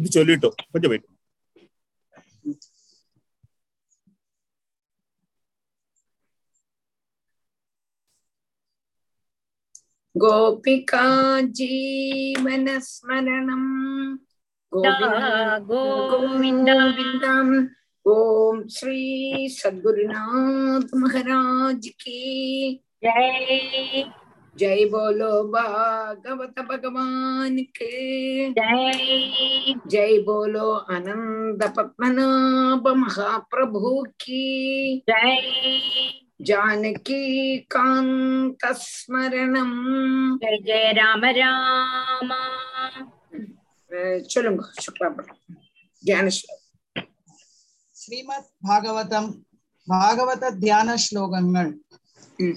இது சொல்லிட்டோம் கொஞ்சம் வெயிட் गोपिका जीवनस्मरणम् गोविन्दम् ॐ श्री सद्गुरुनाथ महाराज की जय जय बोलो भागवत भगवान के। जय। जय बोलो आनंद पद्मनाभ महाप्रभु की। जय। जानकी कांत स्मरण जय जय राम राम। चलो शुक्ला ज्ञान श्लोक। श्रीमद भागवतम भागवत ध्यान श्लोक हम्म।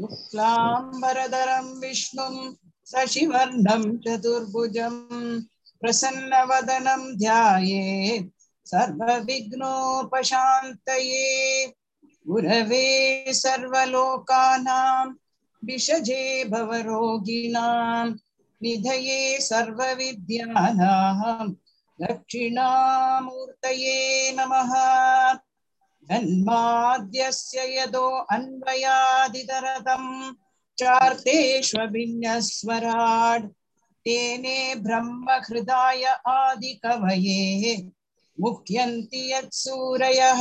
मुक्लाम्बरधरं विष्णुं शशिवर्णं चतुर्भुजं प्रसन्नवदनं ध्यायेत् सर्वविघ्नोपशान्तये। गुरवे सर्वलोकानां, विषजे भवरोगिणां, निधये सर्वविद्यानां, दक्षिणामूर्तये नमः। जन्माद्यस्य यदो अन्वयादितरतम् चार्तेष्वभिन्यस्वराड् तेने ब्रह्महृदाय आदिकवये। मुह्यन्ति यत्सूरयः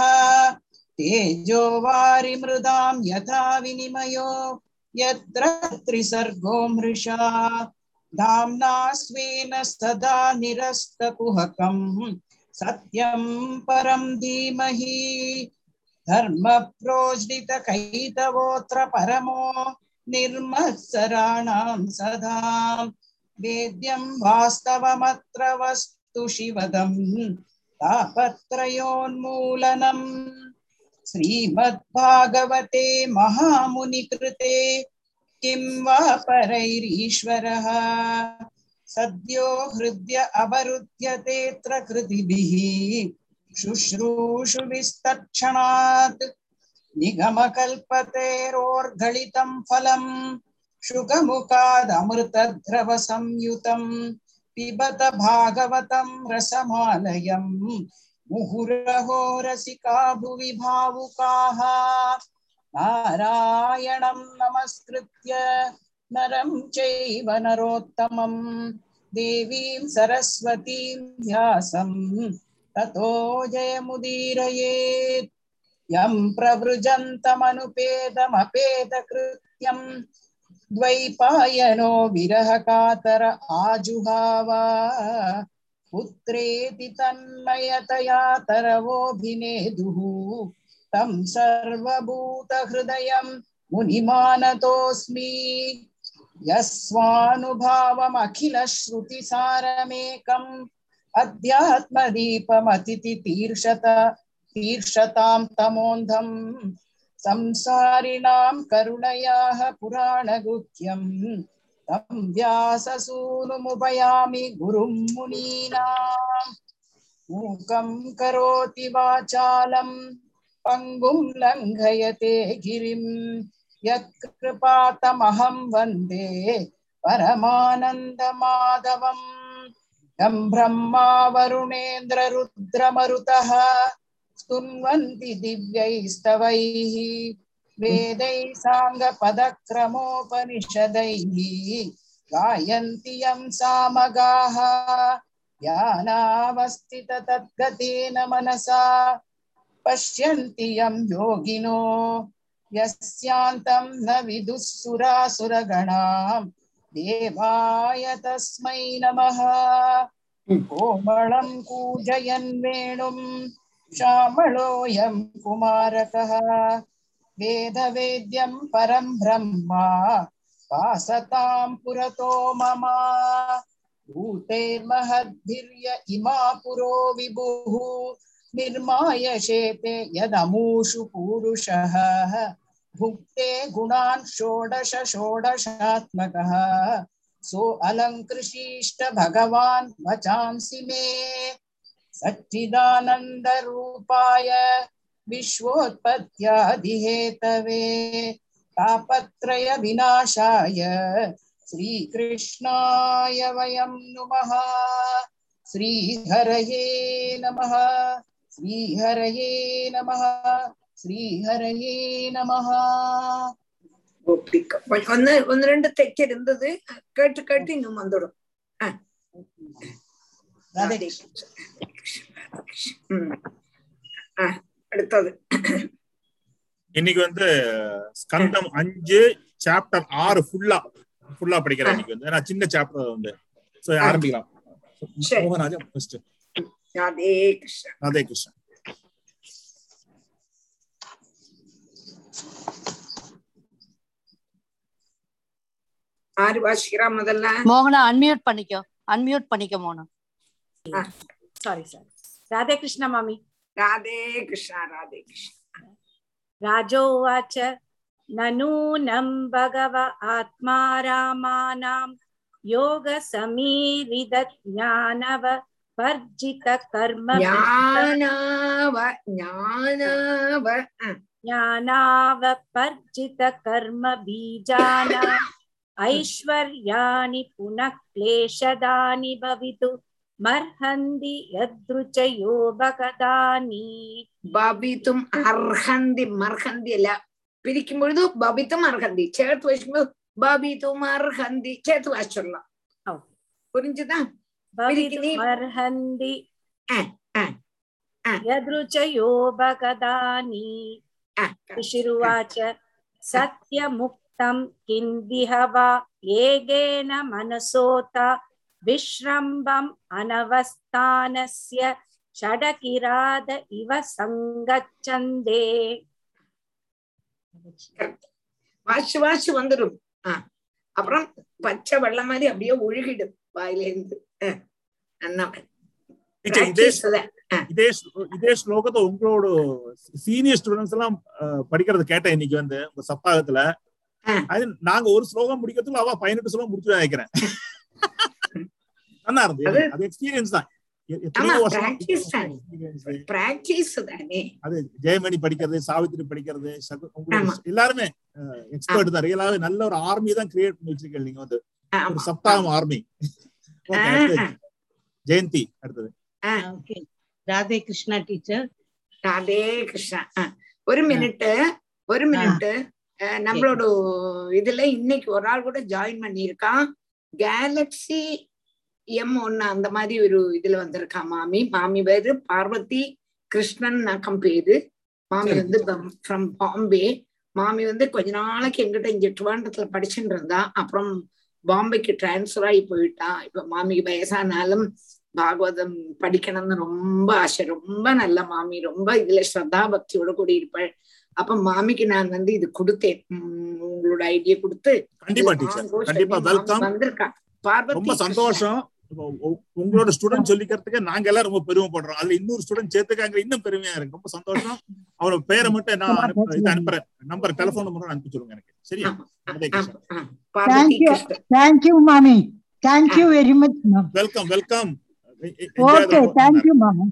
तेजो वारिमृदां यथा विनिमयो। यत्र त्रिसर्गो मृषा। धाम्ना स्वेन सदा निरस्तकुहकम्। सत्यं परं धीमहि। धर्मप्रोज्झितकैतवोऽत्र परमो निर्मत्सराणां सदा। वेद्यं वास्तवमत्र वस्तु शिवदम् तापत्रयोन्मूलनम् श्रीमद्भागवते महामुनिकृते किं वा परैरीश्वरः? सद्यो हृद्य अवरुध्यतेऽत्र कृतिभिः शुश्रूषुभिस्तत्क्षणात् निगमकल्पतेरोर्गलितं फलम् शुकमुखादमृतद्रवसंयुतम् पिबत भागवतं रसमालयम्। मुहुरहो रसिका भुवि भावुकाः नारायणं नमस्कृत्य नरं चैव नरोत्तमं देवीं सरस्वतीं ततो जयमुदीरयेत्। यं प्रवृजन्तमनुपेदमपेदकृत्यं। द्वैपायनो विरहकातर आजुहाव। पुत्रेति तन्मयतया तरवोऽभिनेदुः। तं सर्वभूतहृदयं मुनिमानतोऽस्मि। यस्वानुभावमखिलश्रुतिसारमेकम्। अध्यात्मदीपमतिथितीर्षत तीर्षतां तमोन्धम् संसारिणां करुणयाः पुराणगुह्यम् तं व्याससूनुमुपयामि गुरुं मुनीनाम् मूकं करोति वाचालं पङ्गुं लङ्घयते गिरिं यत्कृपातमहं वन्दे परमानन्दमाधवम् यं ब्रह्मा वरुणेन्द्ररुद्रमरुतः स्तुन्वन्ति दिव्यैस्तवैः वेदैः साङ्गपदक्रमोपनिषदैः गायन्ति यं सामगाः ध्यानावस्थिततद्गतेन मनसा पश्यन्ति यं योगिनो यस्यान्तं न विदुः सुरासुरगणां देवाय तस्मै नमः कोमलं कूजयन् वेणुं श्यामलोऽयं कुमारकः वेदवेद्यं परं ब्रह्मा वासतां पुरतो मम भूतेर्महद्भिर्य इमा पुरो विभुः निर्माय शेते यदमूषु पूरुषः भुक्ते गुणान् षोडश षोडशात्मकः। सो अलङ्कृशिष्ट भगवान् वचांसि मे। सच्चिदानन्दरूपाय विश्वोत्पत्त्यादिहेतवे तापत्रय विनाशाय श्रीकृष्णाय वयं नुमः। श्रीहरये नमः। श्रीहरये नमः। ശ്രീഹരയേ നമ ഒന്ന് ஒன்னு രണ്ട് തെക്കരുന്നത് കേട്ട് കേട്ട് ഇങ്ങും വന്നിടും ആ. அடுத்தது இன்னைக்கு வந்து ஸ்கந்தம் அஞ்சு சாப்டர் ஆறு ஃபுல்லா ஃபுல்லா படிக்கிறேன் இன்னைக்கு வந்து. நான் சின்ன சாப்டர் வந்து ஆரம்பிக்கலாம். மோகனாஜா ஃபர்ஸ்ட் ராதே கிருஷ்ணா ராதே கிருஷ்ணா ஆறு வாசிக்கிறா முதல்ல? மோகனா அன்மியூட் பண்ணிக்கோ. அன்மியூட் பண்ணிக்கோ மோகனா. சாரி சாரி ராதே கிருஷ்ணா மாமி. ராதே கிருஷ்ணா ராதே கிருஷ்ணா ராஜோவாச்ச நனூனம் பகவ ஆத்மா ராமானாம் யோக சமீரித ஞானவ பர்ஜித கர்ம ஞானாவ ஞானாவ ஞானாவ பர்ஜித கர்ம பீஜானா ऐश्वर्याणि पुनः क्लेशदानि भवितु मर्हन्ति यदृचयो भगदानि பபித்தும் அர்ஹந்தி மர்ஹந்தி இல்ல பிரிக்கும் பொழுது பபித்தும் அர்ஹந்தி சேர்த்து வச்சும்போது பபித்தும் அர்ஹந்தி சேர்த்து வாசிச்சிடலாம் ಹೌದು. புரிஞ்சுதா भवितुम् பிரிக்கினி- अर्हन्ति ஆ, ஆ, ஆ. यदृचयो भगदानि ஆ, ऋषिरुवाच सत्यमुक्तं किन्दिह वा येगेन मनसोत विश्रम्भम् अनवस्थानस्य षडकिराद इव सङ्गच्छन्दे வாசி வாசி வந்துடும் ஆ, அப்புறம் பச்சை வெள்ளம் மாதிரி அப்படியே ஒழுகிடும் வாயில இருந்து ஆ, அண்ணா. டீச்சர் இதே Practice அத. இதே ஸ்லோ- இதே ஸ்லோகத்தை உங்களோட சீனியர் ஸ்டூடெண்ட்ஸ் எல்லாம் அஹ், படிக்கிறது கேட்டேன் இன்னைக்கு வந்து உங்க சப்தாகத்துல ஆ. அது நாங்க ஒரு ஸ்லோகம் முடிக்கிறதுல அவ பதினெட்டு ஸ்லோகம் முடிச்சு நினைக்கிறேன் நல்லா இருந்தது. அது- எக்ஸ்பீரியன்ஸ் தான். ஜெயமணி படிக்கிறது சாவித்திரி படிக்கிறது. எல்லாருமே எக்ஸ்பர்ட் தான். ரியலாவே நல்ல ஒரு ஆர்மி தான் கிரியேட் பண்ணி வச்சிருக்கீங்க நீங்க வந்து. ஒரு ஆமா. சப்தாகம் ஆர்மி ஜெயந்தி அடுத்தது. ராதே கிருஷ்ணா டீச்சர் ராதே கிருஷ்ணா. ஆ, ஒரு மினிட் ஒரு மினிட் நம்மளோட இதுல இன்னைக்கு ஒரு ஆள் கூட ஜாயின் பண்ணியிருக்கான். கேலக்ஸி எம் ஒன்னு அந்த மாதிரி ஒரு இதுல வந்திருக்கா மாமி. மாமி பேரு பார்வதி கிருஷ்ணன் நக்கம் பேரு. மாமி. வந்து ஃப்ரம் பாம்பே. மாமி வந்து கொஞ்ச நாளைக்கு எங்கிட்ட இங்க ட்ரிவாண்டத்துல படிச்சுட்டு இருந்தா. அப்புறம் பாம்பேக்கு டிரான்ஸ்ஃபர் ஆகி போயிட்டா. இப்ப மாமிக்கு வயசானாலும் பாகவதம் படிக்கணும்னு ரொம்ப ஆசை. ரொம்ப நல்ல மாமி. ரொம்ப இதுல ஸ்ரத்தா பக்தியோட கூட இருப்பாள் அப்ப மாமிக்கு நான் வந்து இது கொடுத்தேன். உம் உங்களோட ஐடியா கொடுத்து. கண்டிப்பா டீச்சர் கண்டிப்பா மாமி வந்திருக்கா. பார்வதி ரொம்ப சந்தோஷம். உங்களோட ஸ்டூடெண்ட் சொல்லிக்கிறதுக்கு நாங்க எல்லாம் ரொம்ப பெருமைப்படுறோம். அதுல இன்னொரு ஸ்டூடெண்ட் சேர்த்துக்காங்க இன்னும் பெருமையா இருக்கு. ரொம்ப சந்தோஷம். அவரோட பேரை மட்டும் நான் அனுப்புறேன். நம்பர் டெலிபோன் நம்பர் அனுப்பி சொல்லுங்க எனக்கு. சரியா. Thank you. very much, mom. Welcome welcome Okay, thank you, mama.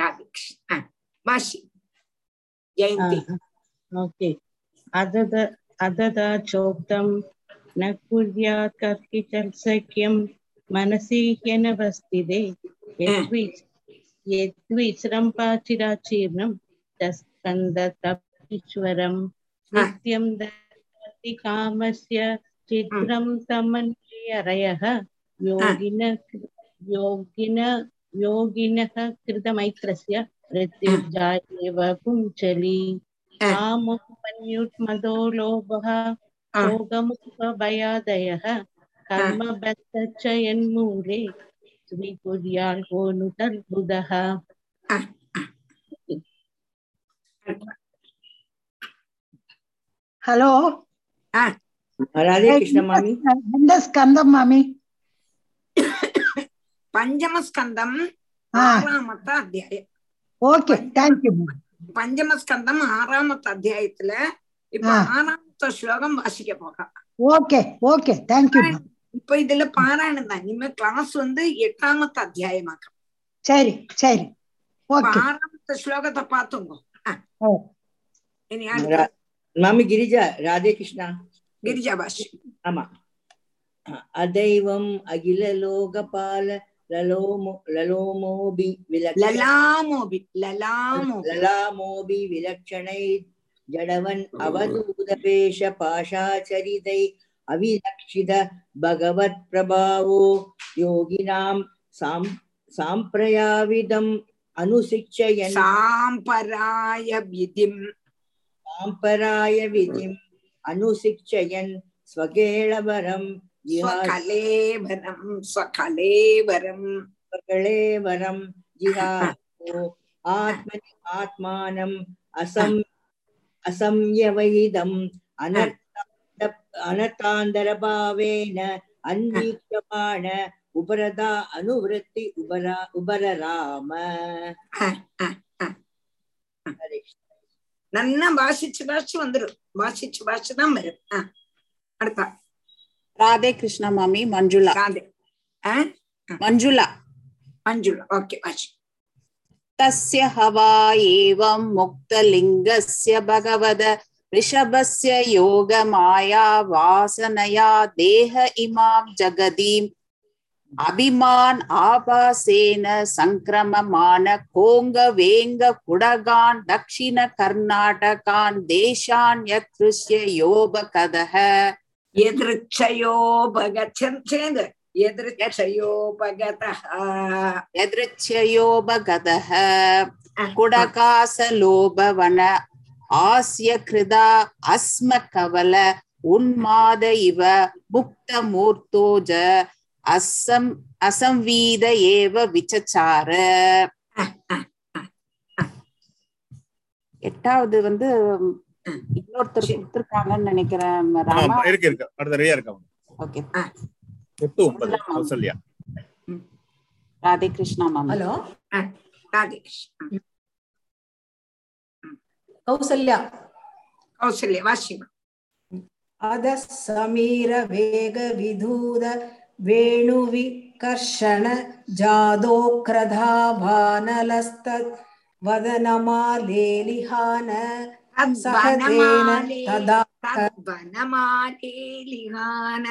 Radhe Krishnan ஆ, வாசி ஜெயந்தி ஓகே அதத அததா चोक्तं न कुर्यात् कर्तिचल सख्यं मनसि ह्यनवस्थिते यद्विच यद्विश्रम्पाचिराचीर्णं तस्कन्दतपीश्वरं नित्यं दत्ति कामस्य चित्रं तमन्यरयः योगिन योगिन योगिनः कृतमैत्रस्य प्रत्युज्जायेव कुञ्चली कामोपन्युत्मदो लोभः कर्मबद्धश्च यन्मूले स्वीकुर्याल्कोनुतर्बुदः हेलो राधे कृष्ण मामी स्कंदम मामी। पंचम स्कंदम नालामत अध्याय ஓகே தேங்க்யூ பஞ்சமஸ்கந்தம் ஆறாமத்த அத்தியாயத்துல இப்ப. ஆறாமத்த ஸ்லோகம் வாசிக்க போறோம் ஓகே ஓகே தேங்க்யூ இப்ப இதுல பாராயணம் தான். இனிமே கிளாஸ் வந்து எட்டாமத்த அத்தியாயமாக்க சரி சரி. ஆறாமத்த ஸ்லோகத்தை அடுத்து. மாமி கிரிஜா ராதே கிருஷ்ணா. கிரிஜா பாஷி ஆமா. அதைவம் அகில லோகபால லலோமோபி லலாமோபி லலாமோபி விலட்சணை ஜடவன் அவதூதபேஷ பாஷாச்சரிதை அவிலட்சித பகவத் பிரபாவோ யோகினாம் சாம் சாம்பிரயாவிதம் அனுசிச்சயன் சாம்பராய விதிம் சாம்பராய விதிம் அனுசிச்சயன் ஸ்வகேளவரம் ஸ்வகலேவரம் ஸ்வகலேவரம். ஸ்வகலேவரம் ஜிஹாஹோ ஆத்மனி ஆத்மானம் அசம் அசம்யவகிதம் அனர்த்த அனர்த்தாந்தரபாவேன அன்வீக்யமான உபரதா அனுவிருத்தி உபரா உபரராம. நல்லா வாசிச்சு வாசிச்சு வந்துடும் வாசிச்சு வாசிச்சுதான் வரும். அடுத்தா. ராதே கிருஷ்ண மாமி மஞ்சுளா ராதே ஆ, மஞ்சுளா மஞ்சுளா ஓகே வாசி तस्य हवा एवं मुक्तलिङ्गस्य भगवद ऋषभस्य योगमाया वासनया देह इमां जगदीम् अभिमान् आभासेन सङ्क्रममान कोङ्ग वेङ्ग कुडगान् दक्षिण कर्णाटकान् देशान् यत्कृष्य योगकदः எதிர்ச்சயோபகச்சேந்து எதிர்ச்சயோபகதः எதிர்ச்சயோபகதः குடகாசலோபவன ஆசிய கிருதா அஸ்ம கவல உன்மாத இவ முக்த மூர்த்தோஜ அசம் அசம்வீத ஏவ விசச்சார. எட்டாவது வந்து இன்னொருத்தர் கொடுத்திருக்காங்கன்னு நினைக்கிறேன் ஆமா, ராமா இருக்கு இருக்கு அடுத்த ரெடியா இருக்கு அவங்க ஓகே எட்டு ஒன்பது கௌசல்யா ராதே கிருஷ்ணா மாமா ஹலோ ராதேஷ் கௌசல்யா கௌசல்யா வாசி अधः समीर वेग विधूत वेणुविकर्षण जादोक्रधाभानलस्तत् वदनमालेलिहान तद्वनमालेलिहान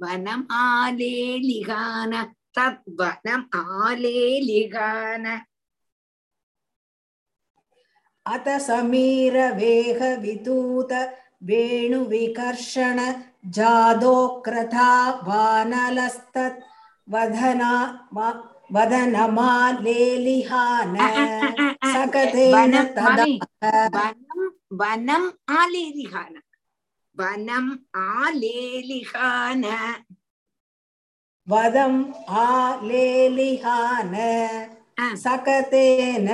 वनमालेलिहान तद्वनम् आलेलिहान अत समीरवेह विदूत वेणुविकर्षण जादोक्रथा वानलस्तत् वदना वा- वदनमालेलिहान सकतेन வனம் तदा வனம் வனம் ஆலேலிகான வனம் ஆலேலிகான वदम् आलेलिहान सकतेन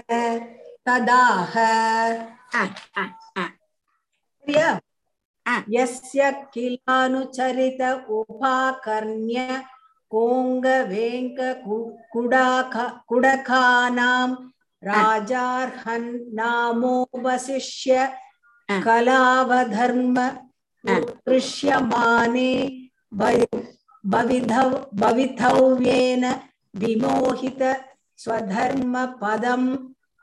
तदाह प्रिया यस्य किलानुचरित उपाकर्ण्य கோங்க வேங்க குடகானாம் ராஜார்ஹன் நாமோபசிஷ்ய கலாவதர்ம கிருஷ்யமானே பவிதவ்யேன விமோகித ஸ்வதர்ம பதம்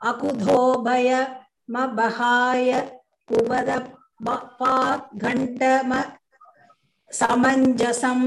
அகுதோபய மபகாய உபத பாகண்டம சமஞ்சசம்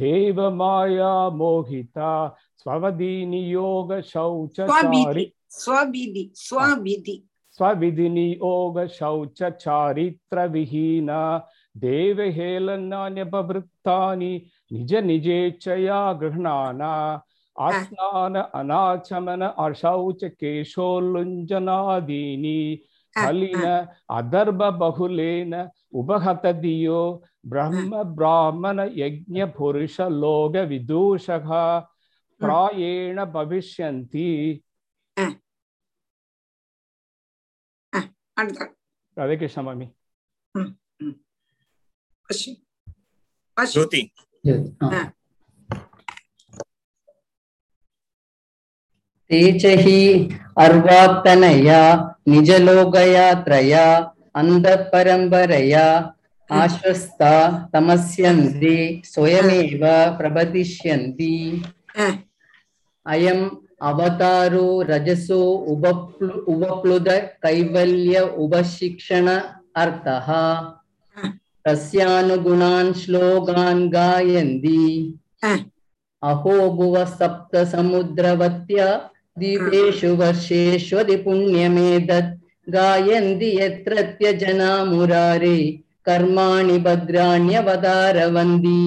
देवमाया मोहिता स्ववदिनियोग शौचचारि स्वविधि स्वविधि। स्वविधिनियोग शौचचारित्रविहीना देवहेलनान्यपवृत्तानि निज निजेच्छया गृह्णाना आस्नान अनाचमन अशौच केशोल्लुञ्जनादीनि कलिन उपहत उपहतदियो ब्रह्म ब्राह्मण यज्ञ पुरुष लोक विदूषक प्रायेण भविष्यन्ति। राधे कृष्ण मामी ज्योति। हाँ। ते च हि अर्वात्तनया निजलोकया त्रया अंध अन्धपरम्परया आश्वस्ता तमस्यन्ति स्वयमेव प्रबदिष्यन्ति अयम् अवतारो रजसो उपप्लु उपप्लुत कैवल्य उपशिक्षण अर्थः। तस्यानुगुणान् श्लोकान् गायन्ति। अहो भुव सप्त समुद्रवत्या द्वीपेषु वर्षेष्वधि पुण्यमेतत्। गायन्ति यत्रत्य जना मुरारे कर्माणि भद्राण्यवतारवन्ति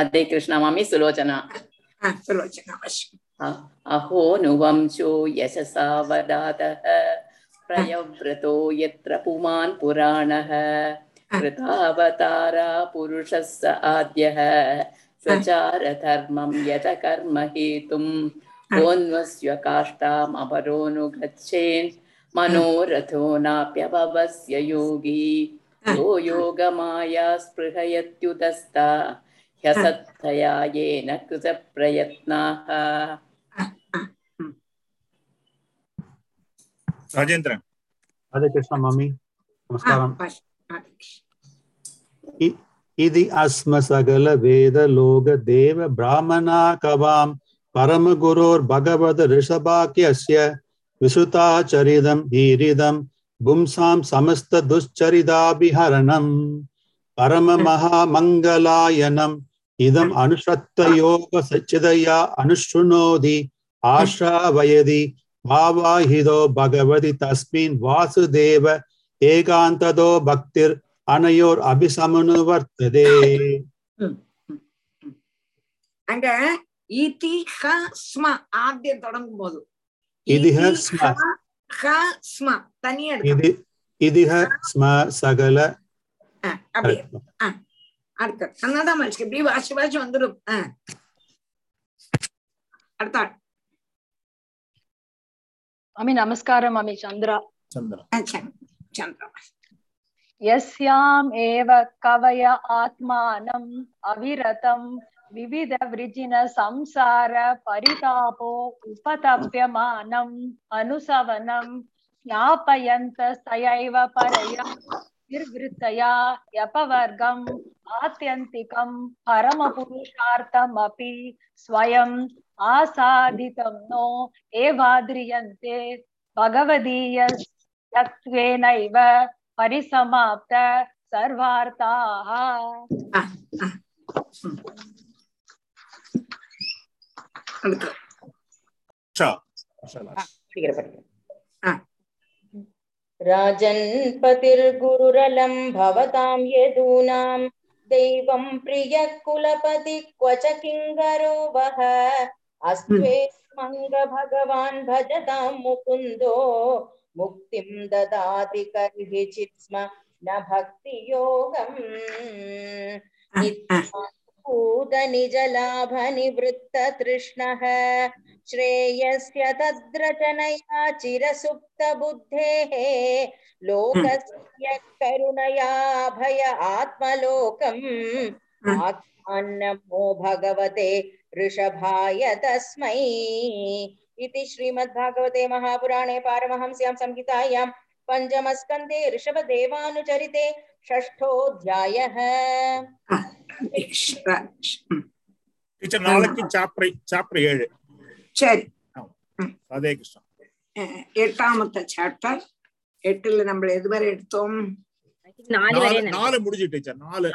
अदे कृष्ण मामि सुलोचना। सुलोचना अहो नुवंशो यशसा वदातः प्रयव्रतो यत्र पुमान् पुराणः कृतावतारा पुरुषस्य आद्यः आद्यः स्वचारधर्मं यत कर्म हेतुम् ओन्वस्य काष्ठामपरोऽनुगच्छेन् मनोरथो नाप्यभवस्य योगी यो योगमाया स्पृहयत्युतस्ता। ह्यसत्थया येन कृतप्रयत्नाः। राजेन्द्र। हरे कृष्ण मम्मी कवाम परम अस्मसकलवेदलोकदेवब्राह्मणाकवां भगवत ऋषभाख्यस्य விசுதாச்சரிதம் ஈரிதம் பும்சாம் சமஸ்த துஷ்சரிதாபிஹரணம் பரம மகா மங்களாயனம் இதம் அனுஷத்த யோக சச்சிதையா அனுஷ்ணுனோதி ஆஷாவயதி பாவாஹிதோ பகவதி தஸ்மின் வாசுதேவ ஏகாந்ததோ பக்திர் அனையோர் அபிசமனுவர்த்ததே அங்க ஈதி ஸ்ம ஆத்தியம் தொடங்கும் போது இதிஹ ஸ்ம ஹ ஸ்ம தனியா இது எடுக்கணும் இதிஹ ஸ்ம சகல ஆ, அப்படியே ஆ, அடுத்தது கன்னடா மனுஷன் இப்படி வாசி வாசி வந்துடும் ஆ. அடுத்த ஆள். மாமி நமஸ்காரம் மாமி சந்திரா சந்திரா ஆ, சந்திர- சந்திரா यस्याम् एव कवय आत्मानम् अविरतम् விவித விரிஜின சம்சார பரிதாபோ உபதப்பியமானம் அனுசவனம் யாபயந்தயைவ பரையா நிர்விருத்தயா யபவர்க்கம் ஆத்தியந்திகம் பரமபுருஷார்த்தம் அபி ஸ்வயம் ஆசாதிதம் நோ ஏவாத்ரியந்தே பகவதீய தத்வேனைவ பரிசமாப்த சர்வார்த்தாக राजन्पतिर्गुरुरलं भवतां यदूनां दैवं प्रियः कुलपति क्व च किङ्करो वः अस्त्वेस्मङ्गभगवान् भजतां मुकुन्दो मुक्तिं ददाति कर्हि चित्स्म न भक्तियोगम् निजलाभनिवृत्ततृष्णः श्रेयस्य तद्रचनया चिरसुप्तबुद्धेः। लोकस्य करुणया भय आत्मलोकम्। आत्मान्नमो भगवते ऋषभाय तस्मै। इति श्रीमद्भागवते महापुराणे पारमहंस्यां संहितायां पञ्चमस्कन्धे ऋषभदेवानुचरिते षष्ठोऽध्यायः। டீச்சர் நாளைக்கு சாப்பிடை சாப்பிடை ஏழு சரி ராதே கிருஷ்ணா எட்டாமத்த சாப்டர் எட்டுல நம்ம எதுவரை எடுத்தோம் நாலு முடிஞ்சு டீச்சர் நாலு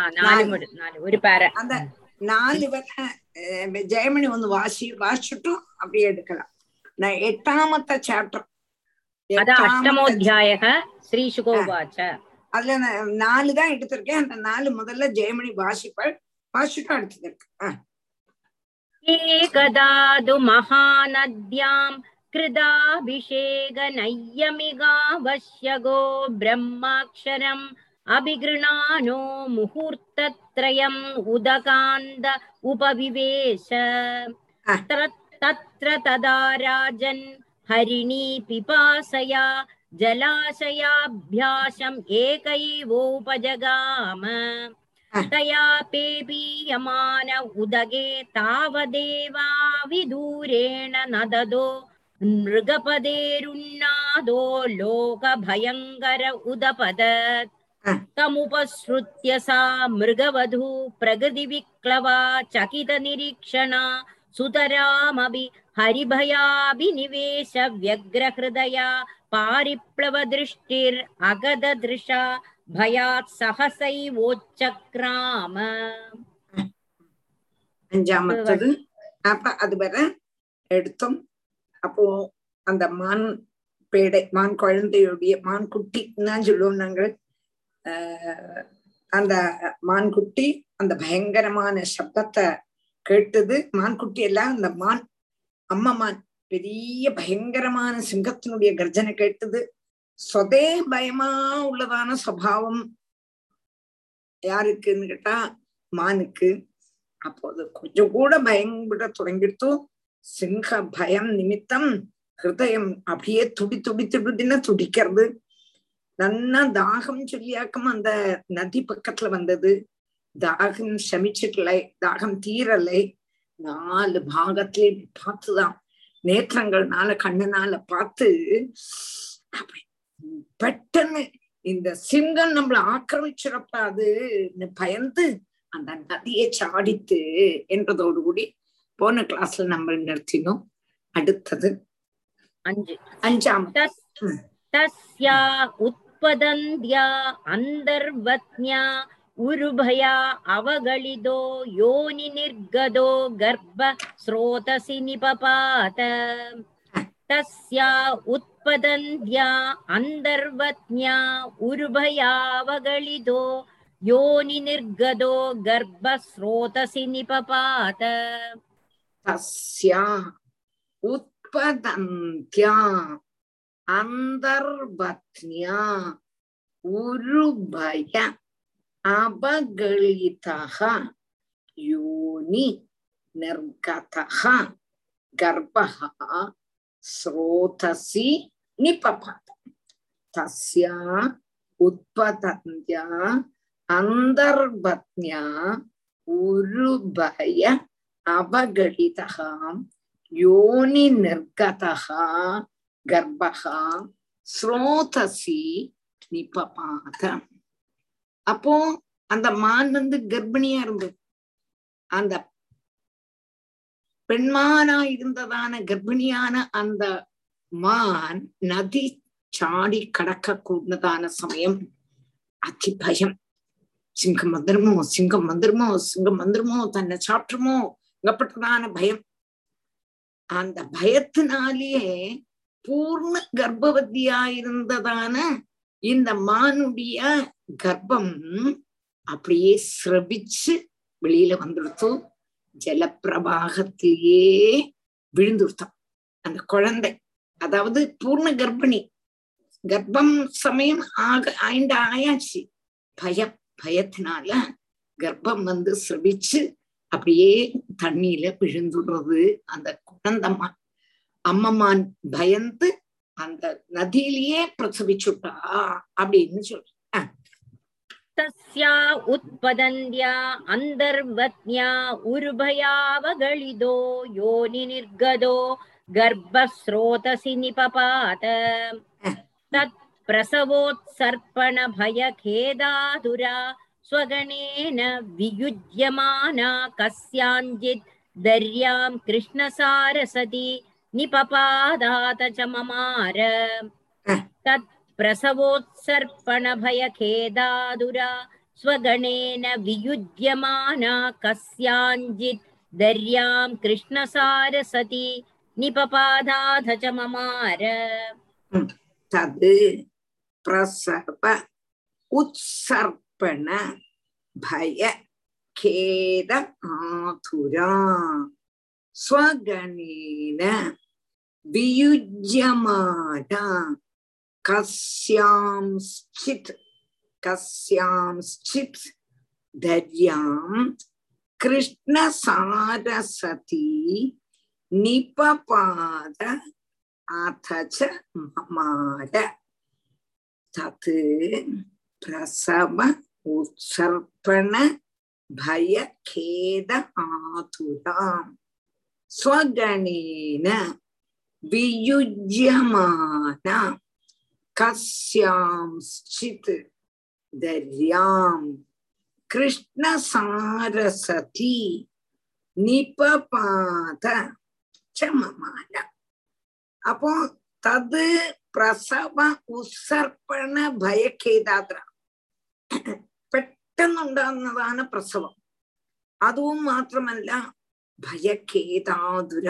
ஒரு பேர அந்த நாலு வரை ஜெயமணி வந்து வாசி வாசிச்சுட்டும் அப்படியே எடுக்கலாம் எட்டாமத்த சாப்டர் அதான் ஸ்ரீ சுகோபாச்ச அதுல நான் நாலு தான் எடுத்திருக்கேன் அந்த நாலு முதல்ல ஜெயமணி வாசிப்பாள் வாசிச்சுட்டும் அடுத்தது இருக்கு அஹ். एकदादु महानद्यां कृदाभिषेकनय्यमिगावश्यगो ब्रह्माक्षरम् अभिगृणानो मुहूर्तत्रयम् उदकान्द उपविवेश तत्र तत्र तदा राजन् हरिणी पिपासया जलाशयाभ्यासम् एकैवोपजगाम तया पेपीयमान उदगे तावदेवा विदूरेण नददो मृगपदेरुन्नादो लोकभयङ्कर उदपदत् तमुपसृत्य सा मृगवधू प्रकृतिविक्लवा चकितनिरीक्षणा सुतरामपि हरिभयाभिनिवेश व्यग्रहृदया पारिप्लवदृष्टिर् अगददृशा भयात् सहसैवोच्चक्राम அஞ்சாமத்தது அப்ப அது வர எடுத்தோம் அப்போ அந்த மான் பேடை மான் குழந்தையுடைய மான் குட்டின்னு தான் சொல்லுவோம் நாங்கள் ஆஹ் அந்த மான் குட்டி அந்த பயங்கரமான சப்தத்தை கேட்டது மான் குட்டி எல்லாம் அந்த மான் அம்மா பெரிய பயங்கரமான சிங்கத்தினுடைய கர்ஜனை கேட்டது. சொதே பயமா உள்ளதான சுவாவம் யாருக்குன்னு கேட்டா மானுக்கு அப்போது கொஞ்சம் கூட பயன்பட தொடங்கிடுத்து சிங்க பயம் நிமித்தம் ஹிருதயம் அப்படியே துடி துடி துடின்னு துடிக்கிறது. நன்னா தாகம் சொல்லியாக்கம் அந்த நதி பக்கத்துல வந்தது. தாகம் சமிச்சிட்டலை தாகம் தீரலை. நாலு பாகத்திலையும் பார்த்துதான். நேற்றங்கள்னால கண்ணுனால பார்த்து பட்டன்னு இந்த சிங்கம் நம்மள ஆக்கிரமிச்சிடப்படாதுன்னு பயந்து அந்த நதியை சாடித்து என்றதோடு கூடி போன கிளாஸ்ல நம்ம நிறுத்தினோம். அடுத்தது அஞ்சு. அஞ்சாம். தஸ்யா உட்பதந்தியா அந்தர்வத்யா उरुभया अवगलितो योनिनिर्गतो गर्भ स्रोतसि निपपात तस्या उत्पदन्त्या अन्तर्वत्न्या उरुभयावगलितो योनिनिर्गतो गर्भस्रोतसि निपपात तस्या उत्पदन्त्या अन्तर्वत्न्या उरुभय abagalitaha yuni nergataha garbaha srotasi nipapata tasya utpatanya andarbatnya urubaya abagalitaha yoni nergataha garbaha srotasi nipapata. அப்போ அந்த மான் வந்து கர்ப்பிணியா இருந்தது. அந்த பெண்மானா இருந்ததான கர்ப்பிணியான அந்த மான் நதி சாடி கடக்க கூடதான சமயம். அதி பயம். சிங்கம் வந்துருமோ சிங்கம் வந்துருமோ சிங்கம் வந்துருமோ தன்னை சாப்பிட்டுமோ அங்கப்பட்டதான பயம். அந்த பயத்தினாலேயே பூர்ண கர்ப்பவதியா இருந்ததான இந்த மானுடைய கர்ப்பம் அப்படியே சிரபிச்சு வெளியில வந்துடுத்து ஜலப்பிரபாகத்திலேயே விழுந்துடுத்தான் அந்த குழந்தை அதாவது பூர்ண கர்ப்பிணி. கர்ப்பம் சமயம் ஆக ஆயிண்ட ஆயாச்சு. பயம் பயத்தினால கர்ப்பம் வந்து சிரபிச்சு அப்படியே தண்ணியில விழுந்துடுறது அந்த குழந்தம்மா. அம்மம்மான் பயந்து அந்த நதியிலேயே பிரசவிச்சுட்டா அப்படின்னு சொல்ற तस्या उत्पदन्त्या अन्तर्वत्न्या उर्भयावगलितो योनिनिर्गतो गर्भस्रोतसि निपपात तत्प्रसवोत्सर्पणभयखेदातुरा स्वगणेन वियुज्यमाना कस्याञ्चित् दर्यां कृष्णसारसति निपपादात च ममार तत् प्रसवोत्सर्पणभयखेदादुरा स्वगणेन वियुज्यमाना कस्याञ्चित् दर्यां कृष्णसारसति, निपपादाथ च ममार। तद् प्रसव उत्सर्पण भय खेद आतुरा स्वगणेन वियुज्यमाना कस्यांश्चित् कस्यांश्चित् धर्यां कृष्णसारसती निपपाद अथ च ममार तत् प्रसव उत्सर्पण भयखेद आतुराम् स्वगणेन वियुज्यमाना कस्यांश्चित् दर्याम् कृष्णसारसती நிபபாத சமமான அப்போ தது പ്രസവ ഉത്സർപ്പണ ഭയഖേദാദ്ര പെട്ടെന്നുണ്ടാകുന്നതാണ് പ്രസവം അതും മാത്രമല്ല ഭയഖേദാതുര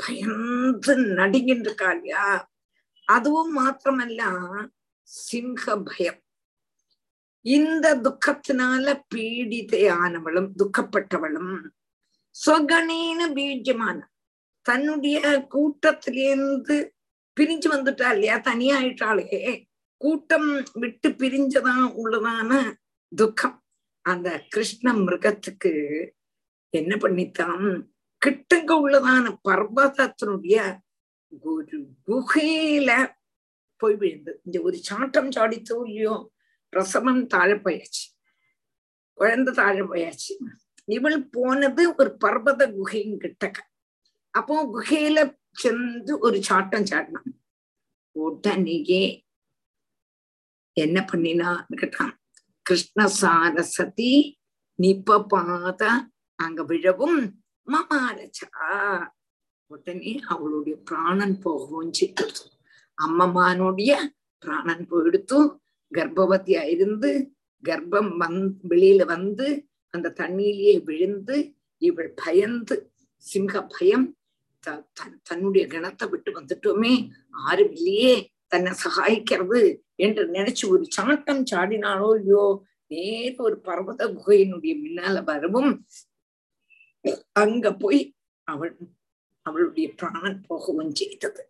ഭയന്ന് നടുങ്ങിട്ട് കാളിയ அதுவும் மாத்திரமல்ல சிங்க பயம் இந்த துக்கத்தினால பீடிதையானவளும் துக்கப்பட்டவளும் சொகணேன பீஜமான தன்னுடைய கூட்டத்திலேருந்து பிரிஞ்சு வந்துட்டா இல்லையா? தனியாயிட்டாளே. கூட்டம் விட்டு பிரிஞ்சதான் உள்ளதான துக்கம். அந்த கிருஷ்ண மிருகத்துக்கு என்ன பண்ணித்தான்? கிட்டங்க உள்ளதான பர்வதத்தினுடைய ஒரு குகையில போய் விழுந்து. இந்த ஒரு சாட்டம் சாடித்தோ இல்லையோ பிரசவம் தாழ போயாச்சு. குழந்தை தாழ போயாச்சு. இவள் போனது ஒரு பர்வத குகையும் கிட்டக்க. அப்போ குகையில சென்று ஒரு சாட்டம் சாடினான். உடனேயே என்ன பண்ணினான்னு கேட்டான். கிருஷ்ண சாரசதி நிப்பபாத அங்க விழவும் மமாரச்சா உடனே அவளுடைய பிராணன் போகவும் செய்தது அம்மமானுடைய பிராணன் போயிடுத்து கர்ப்பவதியா இருந்து கர்ப்பம் வந் வெளியில வந்து அந்த தண்ணியிலேயே விழுந்து இவள் பயந்து சிங்க பயம் தன்னுடைய கணத்தை விட்டு வந்துட்டோமே. ஆரும் இல்லையே. தன்னை சகாய்க்கிறது என்று நினைச்சு ஒரு சாட்டம் சாடினாலோ இல்லையோ? நேர ஒரு பர்வத குகையினுடைய முன்னால வரவும் அங்க போய் அவள் அவளுடைய பிராணன் போகவும் செய்தது.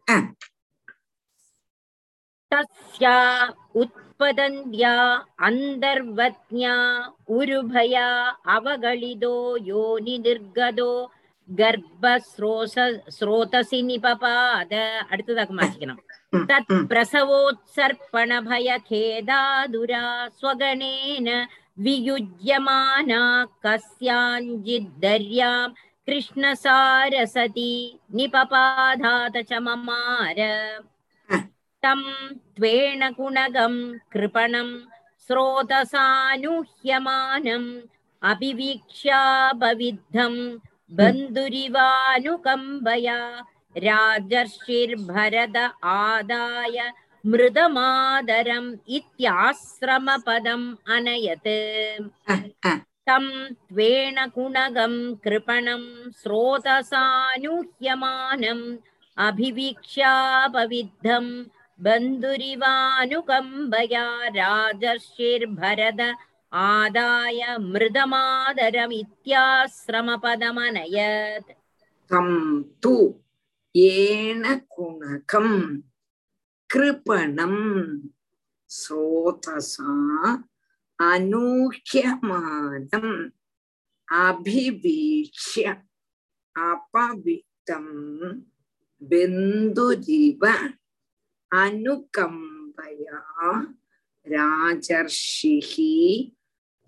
தஸ்யா உத்பதந்தியா அந்தர்வத்யா உருபயா அவகளிதோ யோனி நிர்கதோ கர்ப்பஸ்ரோசி நிபபாத அடுத்ததாக மாற்றிக்கணும். தத் कृष्णसारसति निपपाधात च ममार तं त्वेण गुणगं कृपणं स्रोतसानुह्यमानम् अभिवीक्ष्यापविद्धं बन्धुरिवानुकम्बया राजर्षिर्भरद आदाय मृदमादरम् इत्याश्रमपदम् अनयत् तं त्वेण गुणगं कृपणं स्रोतसानुह्यमानम् अभिवीक्ष्यापविद्धं बन्धुरिवानुकम्बया राजर्षिर्भरद आदाय मृदमादरमित्याश्रमपदमनयत् तं तु येन गुणकं कृपणं स्रोतसा அநூஹ்யமானம் அபிவீட்சிய அபவித்தம் ബന്ധുരിവ അനുകമ്പയാ രാജർഷി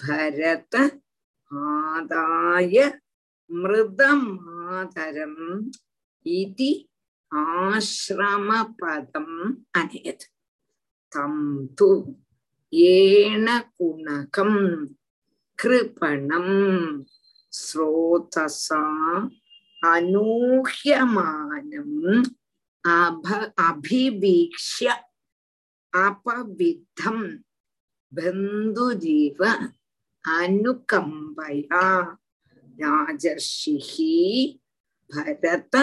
ഭരത ആദായ മൃതമാതരം ഇതി ആശ്രമപദം അനയത് തം തു येन कुणकं स्रोतसा अनूह्यमानम् अभ अभिवीक्ष्य अपविद्धं बन्धुरिव अनुकम्पया भरत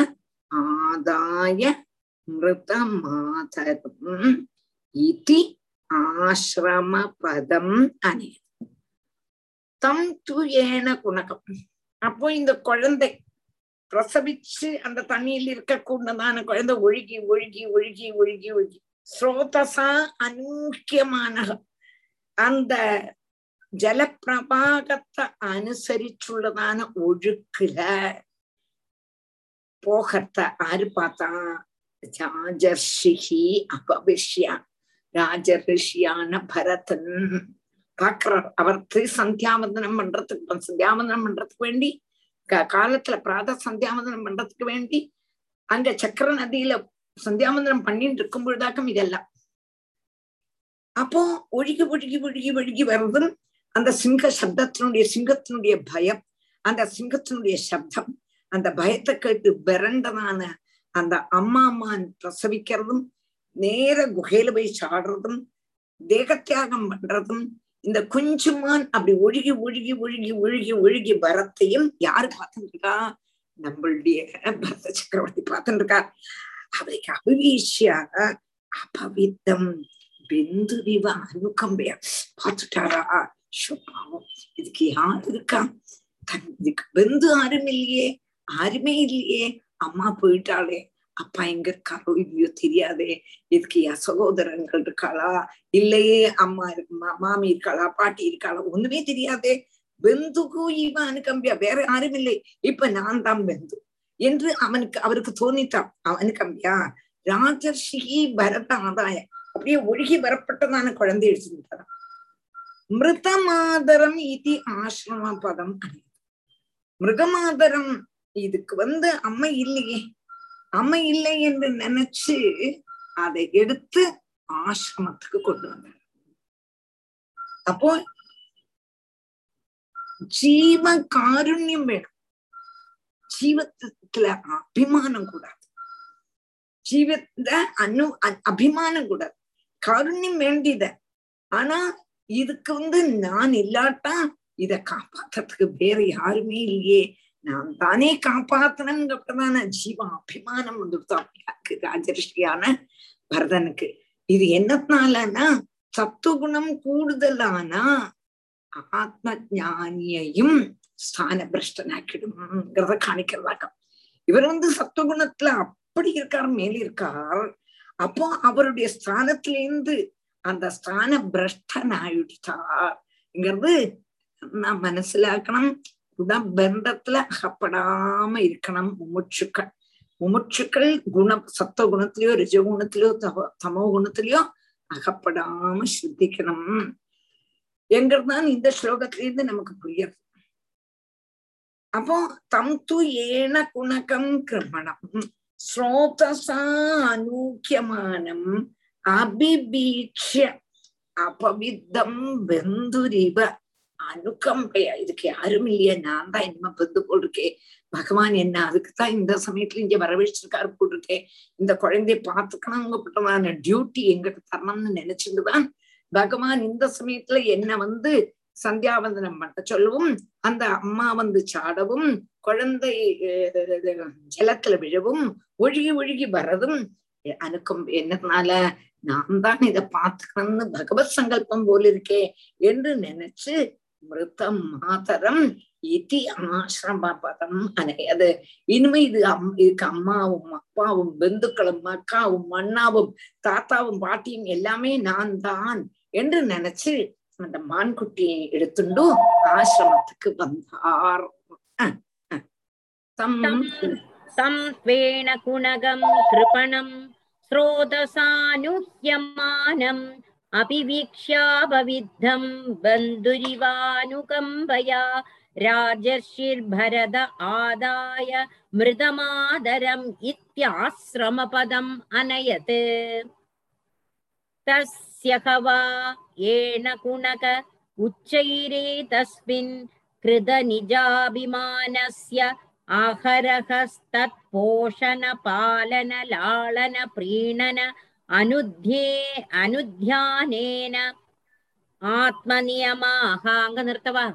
आदाय मृतमातरम् इति ஆசிரம பதம் அனே தம் தூயேன குணகம். அப்போ இந்த குழந்தை பிரசவிச்சு அந்த தண்ணியில் இருக்கக்கூடதான குழந்தை ஒழுகி ஒழுகி ஒழுகி ஒழுகி ஒழுகி. ஸ்ரோதசா அனூக்கியமான அந்த ஜலப்பிரபாகத்தை அனுசரிச்சுள்ளதான ஒழுக்குல போகத்த ஆறு பார்த்தா ஜாஜர்ஷிஹி அபவிஷ்யா ராஜரிஷியான பரதன் பாக்குறார் அவர் திரு சந்தியாவந்தனம் பண்றதுக்கு சந்தியாவந்தனம் பண்றதுக்கு வேண்டி காலத்துல பிராத சந்தியாவந்தனம் பண்றதுக்கு வேண்டி அங்க சக்கர நதியில சந்தியாவந்தனம் பண்ணிட்டு இருக்கும் பொழுதாக்கம் இதெல்லாம் அப்போ ஒழுகி ஒழுகி ஒழுகி ஒழுகி வர்றதும் அந்த சிங்க சப்தத்தினுடைய சிங்கத்தினுடைய பயம் அந்த சிங்கத்தினுடைய சப்தம் அந்த பயத்தை கேட்டு பிறண்டதான அந்த அம்மா அம்மான் பிரசவிக்கிறதும் நேர குகையில போய் சாடுறதும் தேகத்தியாகம் பண்றதும் இந்த குஞ்சுமான் அப்படி ஒழுகி ஒழுகி ஒழுகி ஒழுகி ஒழுகி வரத்தையும் யாரு பார்த்துட்டு இருக்கா நம்மளுடைய பரத சக்கரவர்த்தி பார்த்துட்டு இருக்கா அவருக்கு அபிவீஷியாக அபவித்தம் பிந்துவிவ அனுகம்பையா பார்த்துட்டாரா? ஷோ, பாவம். இதுக்கு யார் இருக்கா? தன் இதுக்கு பெந்து ஆரும் இல்லையே யாருமே இல்லையே. அம்மா போயிட்டாளே. அப்பா எங்க இருக்காரோ இல்லையோ தெரியாதே. இதுக்கு என் சகோதரங்கள் இருக்காளா? இல்லையே அம்மா இருக்குமா மாமி இருக்காளா? பாட்டி இருக்காளா? ஒண்ணுமே தெரியாதே. பெந்துகு இவன் அனுகம்பியா வேற யாரும் இல்லை. இப்ப நான் தான் பெந்து என்று அவனுக்கு அவருக்கு தோணித்தான். அவனுக்கம்பியா ராஜர்ஷி பரத ஆதாய அப்படியே ஒழுகி வரப்பட்டதான குழந்தை எடுத்துட்டான் மிருதமாதரம் இது ஆசிரம பதம் மிருகமாதரம் இதுக்கு வந்து அம்மை இல்லையே. அம்மை இல்லை என்று நினைச்சு அதை எடுத்து ஆசிரமத்துக்கு கொண்டு வந்தார் அப்போ ஜீவ காருண்யம் வேணும். ஜீவத்துல அபிமானம் கூடாது. ஜீவத்த அனு அபிமானம் கூடாது. காருண்யம் வேண்டியத. ஆனா இதுக்கு வந்து நான் இல்லாட்டா இத காப்பாத்துறதுக்கு வேற யாருமே இல்லையே நான் தானே காப்பாத்தணுங்கிறதான ஜீவ அபிமானம் வந்துடுதான் எனக்கு ராஜரிஷியான பரதனுக்கு. இது என்னத்தினாலன்னா சத்துவகுணம் கூடுதலானா ஆத்ம ஜானியையும் ஸ்தான பிரஷ்டனாக்கிடும்ங்கிறத காணிக்கிறதாக்கம் இவர் வந்து சத்துவகுணத்துல அப்படி இருக்கார் மேல இருக்கார் அப்போ அவருடைய ஸ்தானத்திலேருந்து அந்த ஸ்தான பிரஷ்டன் ஆயிடுச்சார்ங்கிறது நான் மனசிலாக்கணும் இதுதான் பந்தத்துல அகப்படாம இருக்கணும் முமுட்சுக்கள். முமுட்சுக்கள் குணம் சத்த குணத்திலயோ ரஜகுணத்திலயோ தமோ தமோ குணத்திலயோ அகப்படாம சித்திக்கணும் எங்கிறதுதான் இந்த ஸ்லோகத்திலிருந்து நமக்கு புரியுது அப்போ தம் து ஏன குணகம் கிரமணம். ஸ்ரோதசா அனூக்கியமானம் அபிபீட்சிய அபவித்தம் பெந்துரிவ அனுகம்பையா இதுக்கு யாரும் இல்லையா நான் தான் இனிமே பெந்து போட்டிருக்கேன். பகவான் என்ன அதுக்குத்தான் இந்த சமயத்துல இங்க வரவழைச்சிருக்காரு போட்டிருக்கேன். இந்த குழந்தைய பாத்துக்கணுங்கப்பட்டதான டியூட்டி எங்கிட்ட தரணும்னு நினைச்சிருந்துதான் பகவான் இந்த சமயத்துல என்ன வந்து சந்தியாவந்தனம் பண்ண சொல்லவும் அந்த அம்மா வந்து சாடவும் குழந்தை ஜலத்துல விழவும் ஒழுகி ஒழுகி வரதும் அனுக்கும் என்னதுனால நான் தான் இதை பார்த்துக்கணும்னு பகவத் சங்கல்பம் போல இருக்கே என்று நினைச்சு மிருதம் மாதரம் இத்தி ஆசிரம பதம் அனையது இனிமே இது அம் இதுக்கு அம்மாவும் அப்பாவும் பெந்துக்களும் அக்காவும் அண்ணாவும் தாத்தாவும் பாட்டியும் எல்லாமே நான் தான் என்று நினைச்சு அந்த மான்குட்டியை எடுத்துண்டு ஆசிரமத்துக்கு வந்தார். தம் தம் வேண குணகம் கிருபணம் ஸ்ரோதசானுஹ்யமானம் अपिवीक्ष्यापविद्धं बन्धुरिवानुकम्बया राजर्षिर्भरद आदाय मृदमादरम् इत्याश्रमपदम् अनयत् तस्य ह वा येन कुणक उच्चैरे तस्मिन् कृतनिजाभिमानस्य आहरहस्तत्पोषणपालनलाळनप्रीणन അനുധ്യേ അനുധ്യാനേന ആത്മനിയമാഹ അങ്ക നിർത്തവാ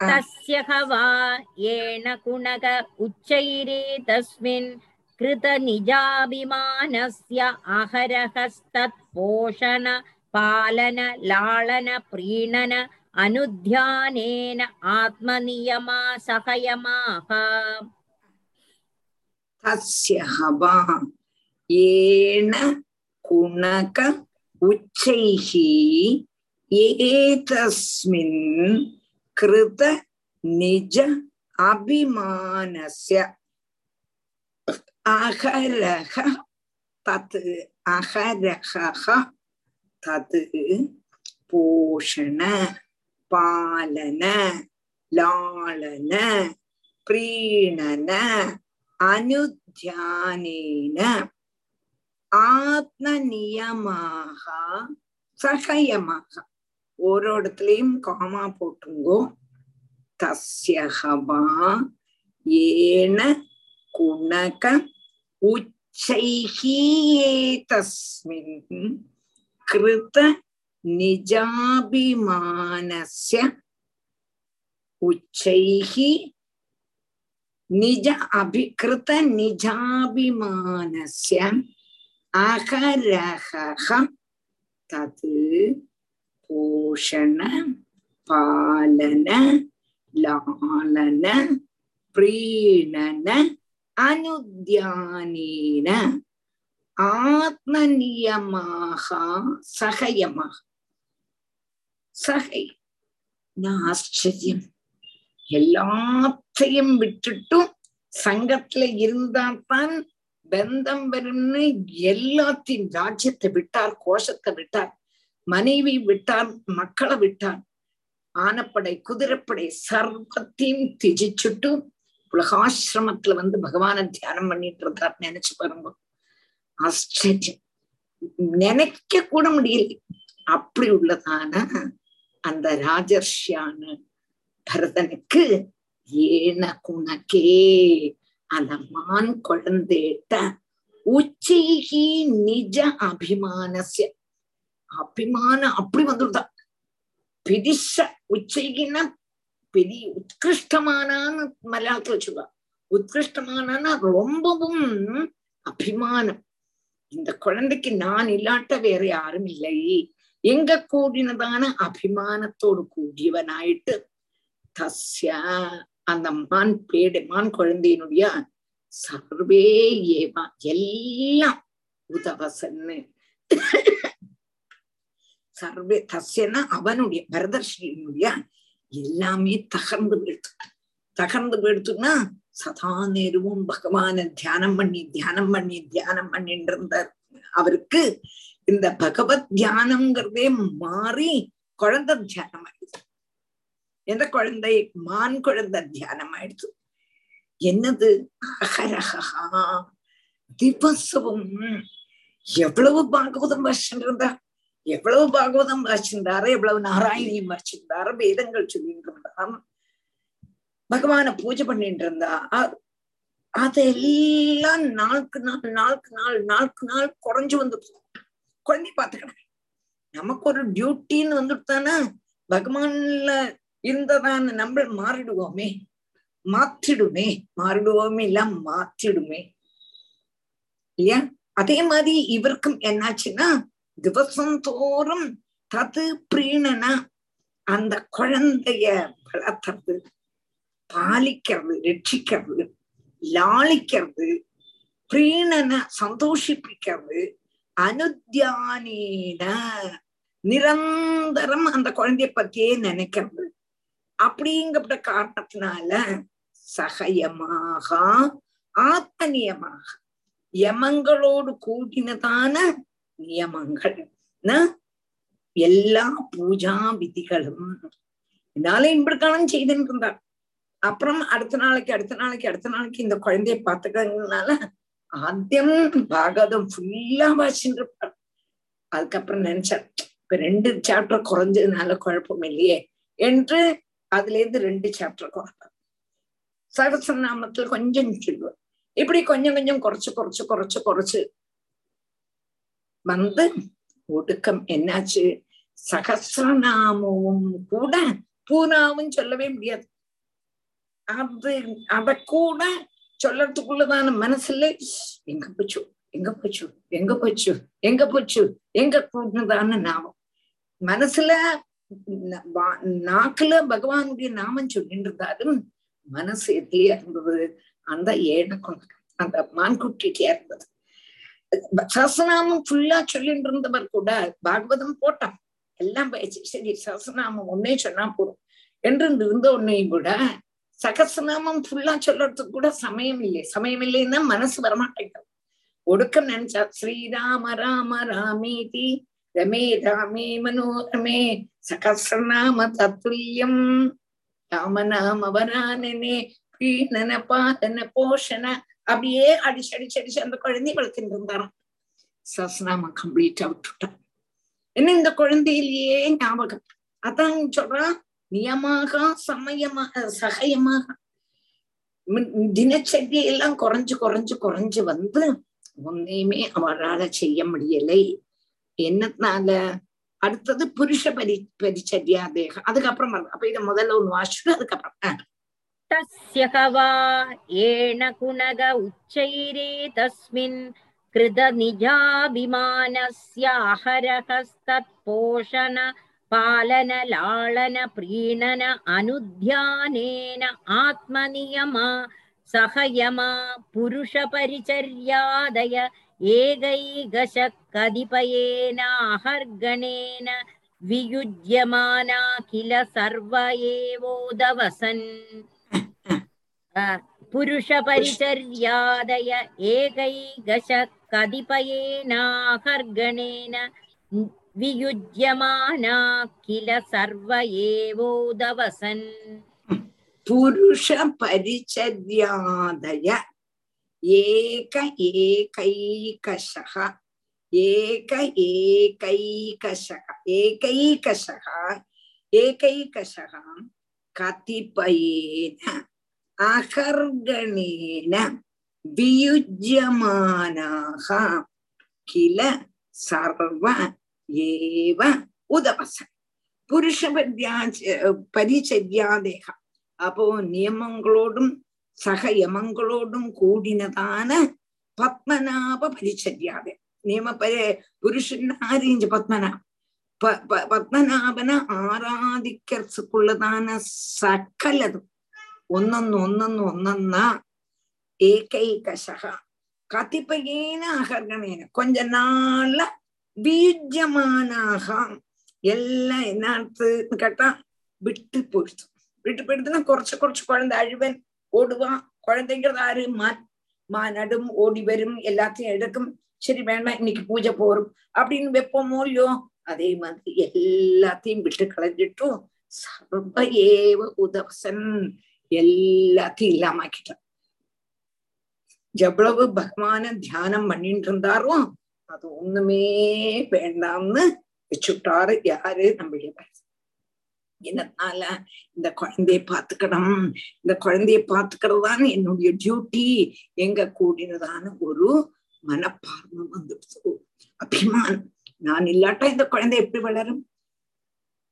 തസ്യഹ വാ ഏണ കുണക ഉച്ചൈരേ തസ്മിൻ कृत निजाभिमानस्य अहरहस्तत्पोषण पालन लाळन प्रीणन अनुध्यानेन आत्मनियमा सहयमाः। तस्यः हवा येन कुणक उच्चैः एतस्मिन् कृत निज अभिमानस्य अहरः तत् अहरः तत् पोषण। பாலன லாளன பிரீணன அனுத்தியானேன ஆத்ம நியமாக சகயமாக ஒரு இடத்துலயும் காமா போட்டுங்கோ. தஸ்யகவா ஏன குணக உச்சைஹி தஸ்மின் கிருத்த நிஜாபிமானஸ்ய உச்சைஹி நிஜ அபிகிருத நிஜாபிமானஸ்ய அகரஹ தத் போஷண பாலன லாலன பிரீணன அனுத்தியானேன ஆத்மநியமாக சகயமாக சகை. நான் ஆச்சரியம் எல்லாத்தையும் விட்டுட்டும் சங்கத்துல இருந்தால்தான் பந்தம் வரும்னு எல்லாத்தையும் ராஜ்யத்தை விட்டார் கோஷத்தை விட்டார் மனைவி விட்டார் மக்களை விட்டார். ஆனப்படை குதிரைப்படை சர்வத்தையும் திஜிச்சுட்டு உலகாசிரமத்துல வந்து பகவான தியானம் பண்ணிட்டு இருந்தார் நினைச்சு பாருங்க. ஆச்சரியம். நினைக்க கூட முடியல. அப்படி உள்ளதான அந்த ராஜர்ஷியான பரதனுக்கு ஏன குணக்கே அந்த மான் குழந்தேட்ட உச்சிகி நிஜ அபிமானசிய அபிமானம் அப்படி வந்துடுதா பெரிச உச்சைகின்னா பெரிய உத்கிருஷ்டமானான்னு மலையாளத்துல வச்சுக்கா உத்கிருஷ்டமானான்னா ரொம்பவும் அபிமானம். இந்த குழந்தைக்கு நான் இல்லாட்ட வேற யாரும் இல்லை. எங்க கூடினதான அபிமானத்தோடு கூடியவனாயிட்டு தஸ்ய அந்த மான் பேடு மான் குழந்தையினுடைய சர்வே ஏவா எல்லாம் உதவசன்னு. சர்வே தஸ்யனா அவனுடைய பரதர்ஷியினுடைய எல்லாமே தகர்ந்து போயிடுத்து தகர்ந்து போயிடுத்துன்னா சதா நேரமும் பகவான தியானம் பண்ணி தியானம் பண்ணி தியானம் பண்ணிட்டு இருந்தார். அவருக்கு இந்த பகவத் தியானம்ங்கிறதே மாறி குழந்தை தியானம் ஆயிடுச்சு. எந்த குழந்தை? மான் குழந்தை தியானம் ஆயிடுச்சு. என்னது? அகரகா திவசவும் எவ்வளவு பாகவதம் வச்சிருந்தா எவ்வளவு பாகவதம் வாசிந்தாரு எவ்வளவு நாராயணியும் வாசிந்தாரு வேதங்கள் சொல்லிட்டு இருந்தார் பகவான பூஜை பண்ணிட்டு இருந்தா. அதெல்லாம் நாளுக்கு நாள் நாளுக்கு நாள் நாளுக்கு நாள் குறைஞ்சு வந்துடுச்சு. குழந்தை பார்த்துக்கணும் நமக்கு ஒரு டியூட்டின்னு வந்துட்டானா பகவான்ல இருந்ததான் நம்ம மாறிடுவோமே. மாத்திடுமே. மாறிடுவோமே இல்ல மாத்திடுமே. இல்லையா? அதே மாதிரி இவருக்கும் என்னாச்சுன்னா திவசம் தோறும் தது பிரீணனா அந்த குழந்தைய வளர்த்துறது பாலிக்கிறது ரட்சிக்கிறது லாளிக்கிறது பிரீணனை சந்தோஷிப்பிக்கிறது அனுத்தியானேன நிரந்தரம் அந்த குழந்தைய பத்தியே நினைக்கிறது. அப்படிங்கப்பட்ட காரணத்தினால சகயமாக ஆத்மநியமாக யமங்களோடு கூடினதான நியமங்கள். எல்லா பூஜா விதிகளும். என்னால இப்படிக்காலம் செய்துன்னு இருந்தார் அப்புறம் அடுத்த நாளைக்கு அடுத்த நாளைக்கு அடுத்த நாளைக்கு இந்த குழந்தைய பார்த்துக்கிறதுனால ஆத்தியம் பாகவதம் ஃபுல்லா வாசிட்டு இருப்பார் அதுக்கப்புறம் நினைச்சார் இப்ப ரெண்டு சாப்டர் குறைஞ்சதுனால குழப்பம் இல்லையே என்று அதுல இருந்து ரெண்டு சாப்டர் குறைப்பார் சகசநாமத்துல கொஞ்சம் சொல்லுவார் இப்படி கொஞ்சம் கொஞ்சம் குறைச்சு குறைச்சு குறைச்சு குறைச்சு வந்து ஒடுக்கம் என்னாச்சு சகசிரநாமமும் கூட பூனாவும் சொல்லவே முடியாது அது அத கூட சொல்லறதுக்குள்ளதான மனசுல எங்க போச்சு? எங்க போச்சு? எங்க போச்சு? எங்க போச்சு? எங்க போனதான நாமம். மனசுல நாக்குல பகவானுடைய நாமம் சொல்லிட்டு இருந்தாலும் மனசு எதுலயா இருந்தது? அந்த ஏழை கொண்டு அந்த மான்குட்டியா இருந்தது சஹசநாமம் ஃபுல்லா சொல்லிட்டு இருந்தவர் கூட பாகவதம் போட்டான். எல்லாம் சரி சஹசநாமம் ஒன்னே சொன்னா போதும். என்று இருந்த உன்னையும் கூட சகசநாமம் ஃபுல்லா சொல்றதுக்கு கூட சமயம் இல்லை. சமயம் இல்லைன்னா மனசு வரமாட்டேங்குது. ஒடுக்கம் நினைச்சா ஸ்ரீராம ராம ராமேதி ரமே ராமே மனோரமே சகசிரநாம தத்துல்யம். ராமநாம வரானனே பீணன பாதன போஷன அப்படியே அடிச்சு அடிச்சு அடிச்சு அந்த குழந்தை வளர்த்துட்டு இருந்தாராம். சஸ்நாம கம்ப்ளீட்டா விட்டுட்டான். என்ன இந்த குழந்தையிலேயே ஞாபகம்? அதான் சொல்றான் நியமாக சமயமாக சகயமாக. தினச்சரி எல்லாம் குறைஞ்சு குறைஞ்சு குறைஞ்சு வந்து ஒன்னையுமே அவரால் செய்ய முடியலை. என்னத்தினால? அடுத்தது புருஷ பரி பரிச்சரியா தேகம். அதுக்கப்புறம் அப்ப இதை முதல்ல ஒண்ணு வாசிட்டு அதுக்கப்புறம். தஸ்யகவா ஏன குணக உச்சைரே தஸ்மின் கிருத நிஜாபிமானஸ்ய लालन प्रीणन अनुध्यानेन आत्मनियमा सहयमा पुरुषपरिचर्यादय एकैकश कतिपयेनाहर्गणेन वियुज्यमाना किल सर्व एवोदवसन् पुरुषपरिचर्यादय एकैकश कतिपयेनाहर्गणेन वियुज्यमाना किल सर्व एवोदवसन् पुरुषपरिचर्यादय एक एकैकशः एक एकैकशः एकैकशः एकैकशः कतिपयेन अहर्गणेन वियुज्यमानाः किल सर्व ஏவ உதவச புருஷ பரிச்சர்யாதேக அப்போ நியமங்களோடும் சக யமங்களோடும் கூடினதான பத்மநாப பரிச்சர்யாதை நியம பரி புருஷன் ஆரேஞ்சு பத்மநாப പത്മനാഭനെ ആരാധിക്കർക്കുള്ളതാണ് സകലതും ഒന്നൊന്ന് ഒന്നൊന്ന് ഒന്നൊന്ന ഏകൈകശ കതിപ്പയേന അഹർഗണേന കൊഞ്ച നാള பீஜமானாக. எல்லாம் என்ன அர்த்தம்னு கேட்டா விட்டு போயிடுச்சு விட்டு போயிடுதுன்னா குறைச்சு குறைச்சு குழந்தை அழுவன் ஓடுவான். குழந்தைங்கிறது ஆறு மா நடும் ஓடி வரும் எல்லாத்தையும் எடுக்கும். சரி வேண்டாம் இன்னைக்கு பூஜை போறோம். அப்படின்னு வைப்போமோ இல்லையோ அதே மாதிரி எல்லாத்தையும் விட்டு களைஞ்சிட்டும் சர்வ ஏவ உதவசன். எல்லாத்தையும் இல்லாமக்கிட்டான் எவ்வளவு பகவான தியானம் பண்ணிட்டு இருந்தாரோ அது ஒண்ணுமே வேண்டாம்னு வச்சுட்டாரு யாரு நம்மளுடைய என்னனால இந்த குழந்தைய பாத்துக்கணும் இந்த குழந்தைய பாத்துக்கிறதுதான் என்னுடைய டியூட்டி எங்க கூடினதான ஒரு மனப்பார்வை வந்துடுச்சு அபிமானம் நான் இல்லாட்டா இந்த குழந்தை எப்படி வளரும்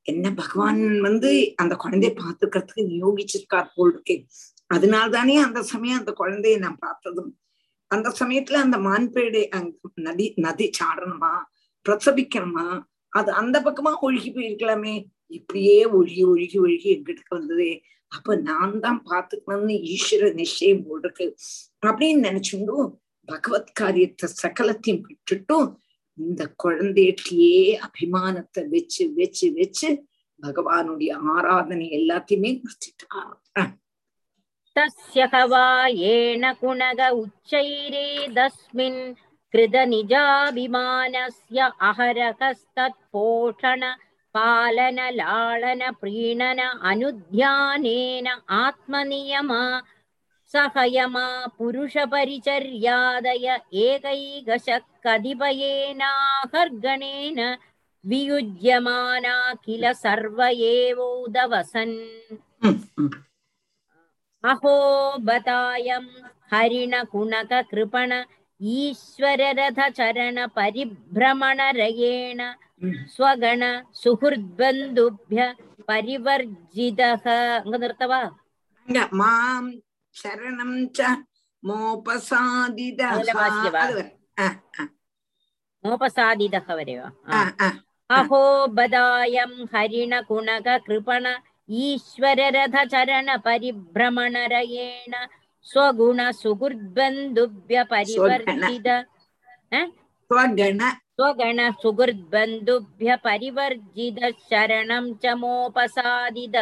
என்ன பகவான் வந்து அந்த குழந்தைய பாத்துக்கிறதுக்கு நியோகிச்சிருக்கார் போல் இருக்கேன் அதனால்தானே அந்த சமயம் அந்த குழந்தைய நான் பார்த்ததும் அந்த சமயத்துல அந்த மான்பேடை அங்க நதி நதி சாடணுமா? பிரசவிக்கணுமா அது அந்த பக்கமா ஒழுகி போயிருக்கலாமே. இப்படியே ஒழுகி ஒழுகி ஒழுகி எங்கிட்ட வந்ததே. அப்ப நான் தான் பாத்துக்கணும்னு ஈஸ்வர நிச்சயம் போல் இருக்கு அப்படின்னு நினைச்சுண்டும் பகவத் காரியத்தை சகலத்தையும் விட்டுட்டும் இந்த குழந்தையிட்டே அபிமானத்தை வச்சு வச்சு வச்சு பகவானுடைய ஆராதனை எல்லாத்தையுமே நிறுத்திட்டார் तस्य ह वा येन कुणग उच्चैरेदस्मिन् कृतनिजाभिमानस्य अहरकस्तत्पोषण पालन लालन प्रीणन अनुध्यानेन आत्मनियमा सहयमा पुरुषपरिचर्यादय एकैकशः कतिपयेनाहर्गणेन वियुज्यमाना किल सर्व एवोदवसन् अहोबतायं हरिणकुणककृपण ईश्वररथचरणपरिभ्रमणरयेण स्वगण सुहृद्बन्धुभ्य परिवर्जितः अङ्गनिर्त वा मां शरणं च मोपसादिदः मोपसादिदः वरे वा अहोबदायं हरिणकुणककृपण ईश्वर रथ चरण परिभ्रमण रेण स्वगुण सुगुर्बंधुभ्य स्वगुणसुहृद्बन्धुभ्यपरिवर्तित स्वगण सुगुर्बंधुभ्य परिवर्जित शरण च मोपसादिद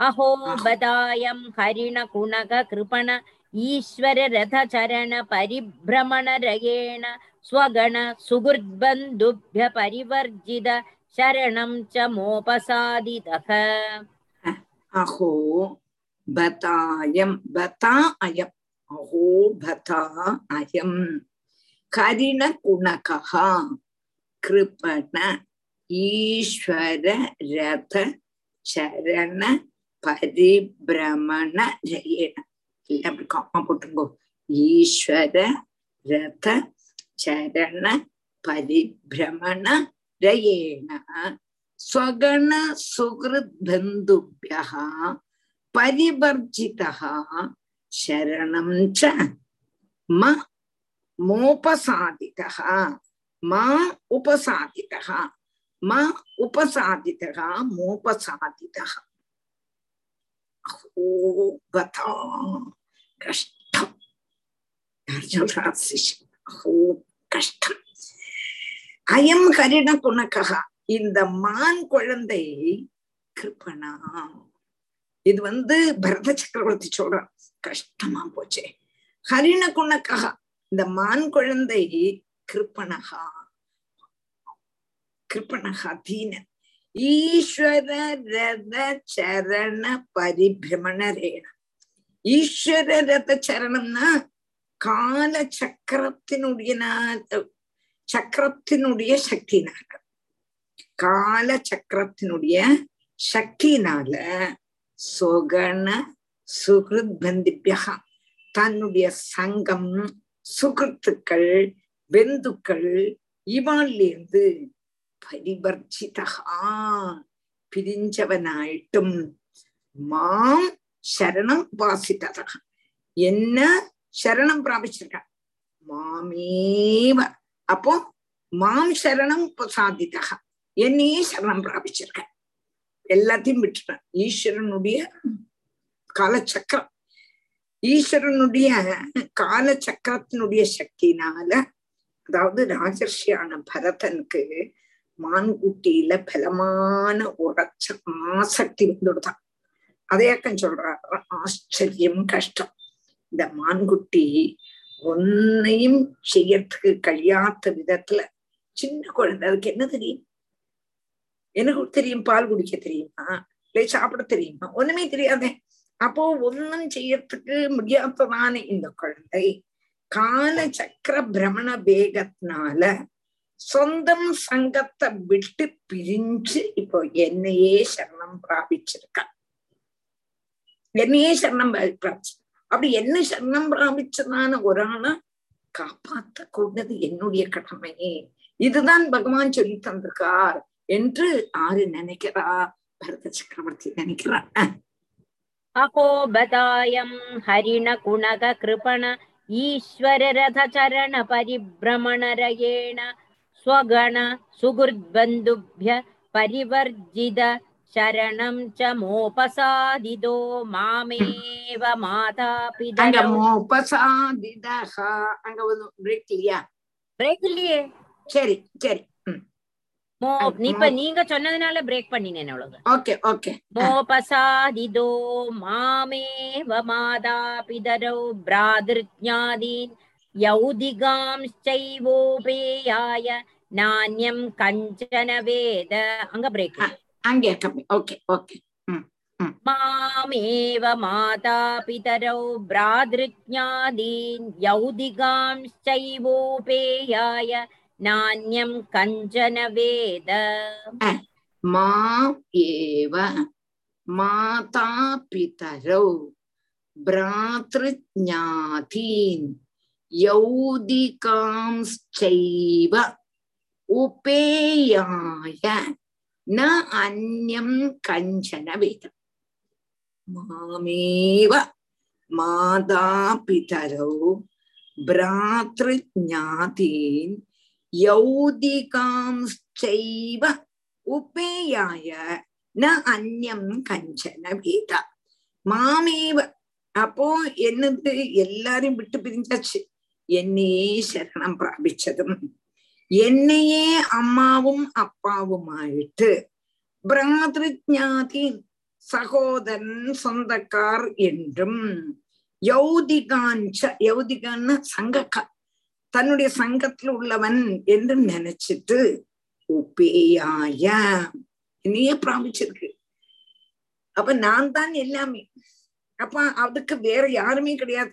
अहो बदायम हरिण कुणक कृपण ईश्वर रथ चरण परिभ्रमण रेण स्वगण सुगुर्बंधुभ्य परिवर्जित शरणं च मोपसादितः अहो बतायं बता अयम् अहो बता अयम् करिणकुणकः कृपण ईश्वर रथ चरण परिभ्रमण जयेण எல்லாம் அப்படி காமா போட்டுங்கோ ஈஸ்வர ரத சரண பரிபிரமண रयेण स्वगण सुहृद्बन्धुभ्यः परिवर्जितः शरणं च म मोपसादितः, मा उपसादितः, म उपसादितः, मोपसादितः। अहो गता अहो, कष्टम्। அயம் ஹரிண குணக்ககா இந்த மான் குழந்தை கிருப்பனா. இது வந்து பரத சக்கரவர்த்தி சொல்றான் கஷ்டமா போச்சே. ஹரிண குணக்ககா இந்த மான் குழந்தை கிருப்பணகா கிருப்பணகா தீனன் ஈஸ்வர ரத சரண பரிபிரமணரேண ஈஸ்வர ரத சரணம்னா கால சக்கரத்தினுடைய சக்கரத்தினுடைய சக்தினால. கால சக்கரத்தினுடைய சக்தினால சொகண சுகிருத் பந்திபியா தன்னுடைய சங்கம் சுகிருத்துக்கள் பெந்துக்கள் இவாளிலிருந்து பரிவர்ஜிதா பிரிஞ்சவனாயிட்டும் மாம் சரணம் உபாசித்ததா என்ன சரணம் பிராபிச்சிருக்கான் மாமேவ அப்போ மாம் சரணம் உபசாதிதா என்னையே சரணம் பிராபிச்சிருக்க. எல்லாத்தையும் விட்டுட்டேன். ஈஸ்வரனுடைய காலச்சக்கரம். ஈஸ்வரனுடைய காலச்சக்கரத்தினுடைய சக்தினால அதாவது ராஜர்ஷியான பரதனுக்கு மான்குட்டியில பலமான உரைச்ச ஆசக்தி வந்துடுதான். அதையாக்கம் சொல்றாரு. ஆச்சரியம் கஷ்டம். இந்த மான்குட்டி ஒன்னையும் செய்யறதுக்கு கழியாத்த விதத்துல சின்ன குழந்தை அதுக்கு என்ன தெரியும் எனக்கு தெரியும் பால் குடிக்க தெரியுமா? இல்லை சாப்பிட தெரியுமா? ஒண்ணுமே தெரியாதே. அப்போ ஒன்னும் செய்யறதுக்கு முடியாததான இந்த குழந்தை கால சக்கர பிரமண வேகத்தினால சொந்தம் சங்கத்தை விட்டு பிரிஞ்சு இப்போ என்னையே சரணம் பிராபிச்சிருக்க. என்னையே சரணம் பிராபிச்சு அப்படி என்ன சரணம் பிராபிச்சதான ஒரு ஆளை காப்பாத்த கூடது என்னுடைய கடமை இதுதான் பகவான் சொல்லி தந்திருக்கார் என்று ஆறு நினைக்கிறா பரத சக்கரவர்த்தி நினைக்கிறான் अहो बदायं हरिणकुणक कृपण ईश्वररथचरण परिभ्रमणरयेण स्वगण सुहृद्बन्धुभ्य परिवर्जित சரணம் ச மோபசாதிதோ மாமேவ மாதாபிதா அங்க மோபசாதிதா அங்க வந்து பிரேக் இல்லையா பிரேக் இல்லையே சரி சரி மோ இப்ப நீங்க சொன்னதுனால பிரேக் பண்ணினேன் அவ்வளவு ஓகே ஓகே மோபசாதிதோ மாமேவ மாதாபிதரோ பிராதிருஜாதீன் யௌதிகாம்ச்சைவோபேயாய நானியம் கஞ்சன வேத அங்க பிரேக் अङ्गे ओके ओके मामेव मातापितरौ भ्रातृज्ञादीन् यौदिगांश्चैवोपेयाय नान्यं कञ्चन वेद मा एव मातापितरौ भ्रातृज्ञातीन् यौदिकांश्चैव उपेयाय ந அந்யம் கஞ்சன வேதம் மாமேவ மாதா பிதரோ பிராத்ருஞாதீன் யௌதிகாம்ச்சைவ உபேயாய ந அந்யம் கஞ்சன வேதா மாமேவ அப்போ என்னது எல்லாரும் விட்டு பிரிஞ்சாச்சு என்னையே சரணம் பிராபிச்சதும் என்னையே அம்மாவும் அப்பாவுமாயிட்டு பிராதிருஞாதி சகோதரன் சொந்தக்கார் என்றும் யௌதிகாஞ்ச யௌதிகான்னு சங்கக்கா தன்னுடைய சங்கத்துல உள்ளவன் என்று நினைச்சிட்டு உபேயாய என்னையே பிராபிச்சிருக்கு அப்ப நான் தான் எல்லாமே. அப்ப அதுக்கு வேற யாருமே கிடையாது.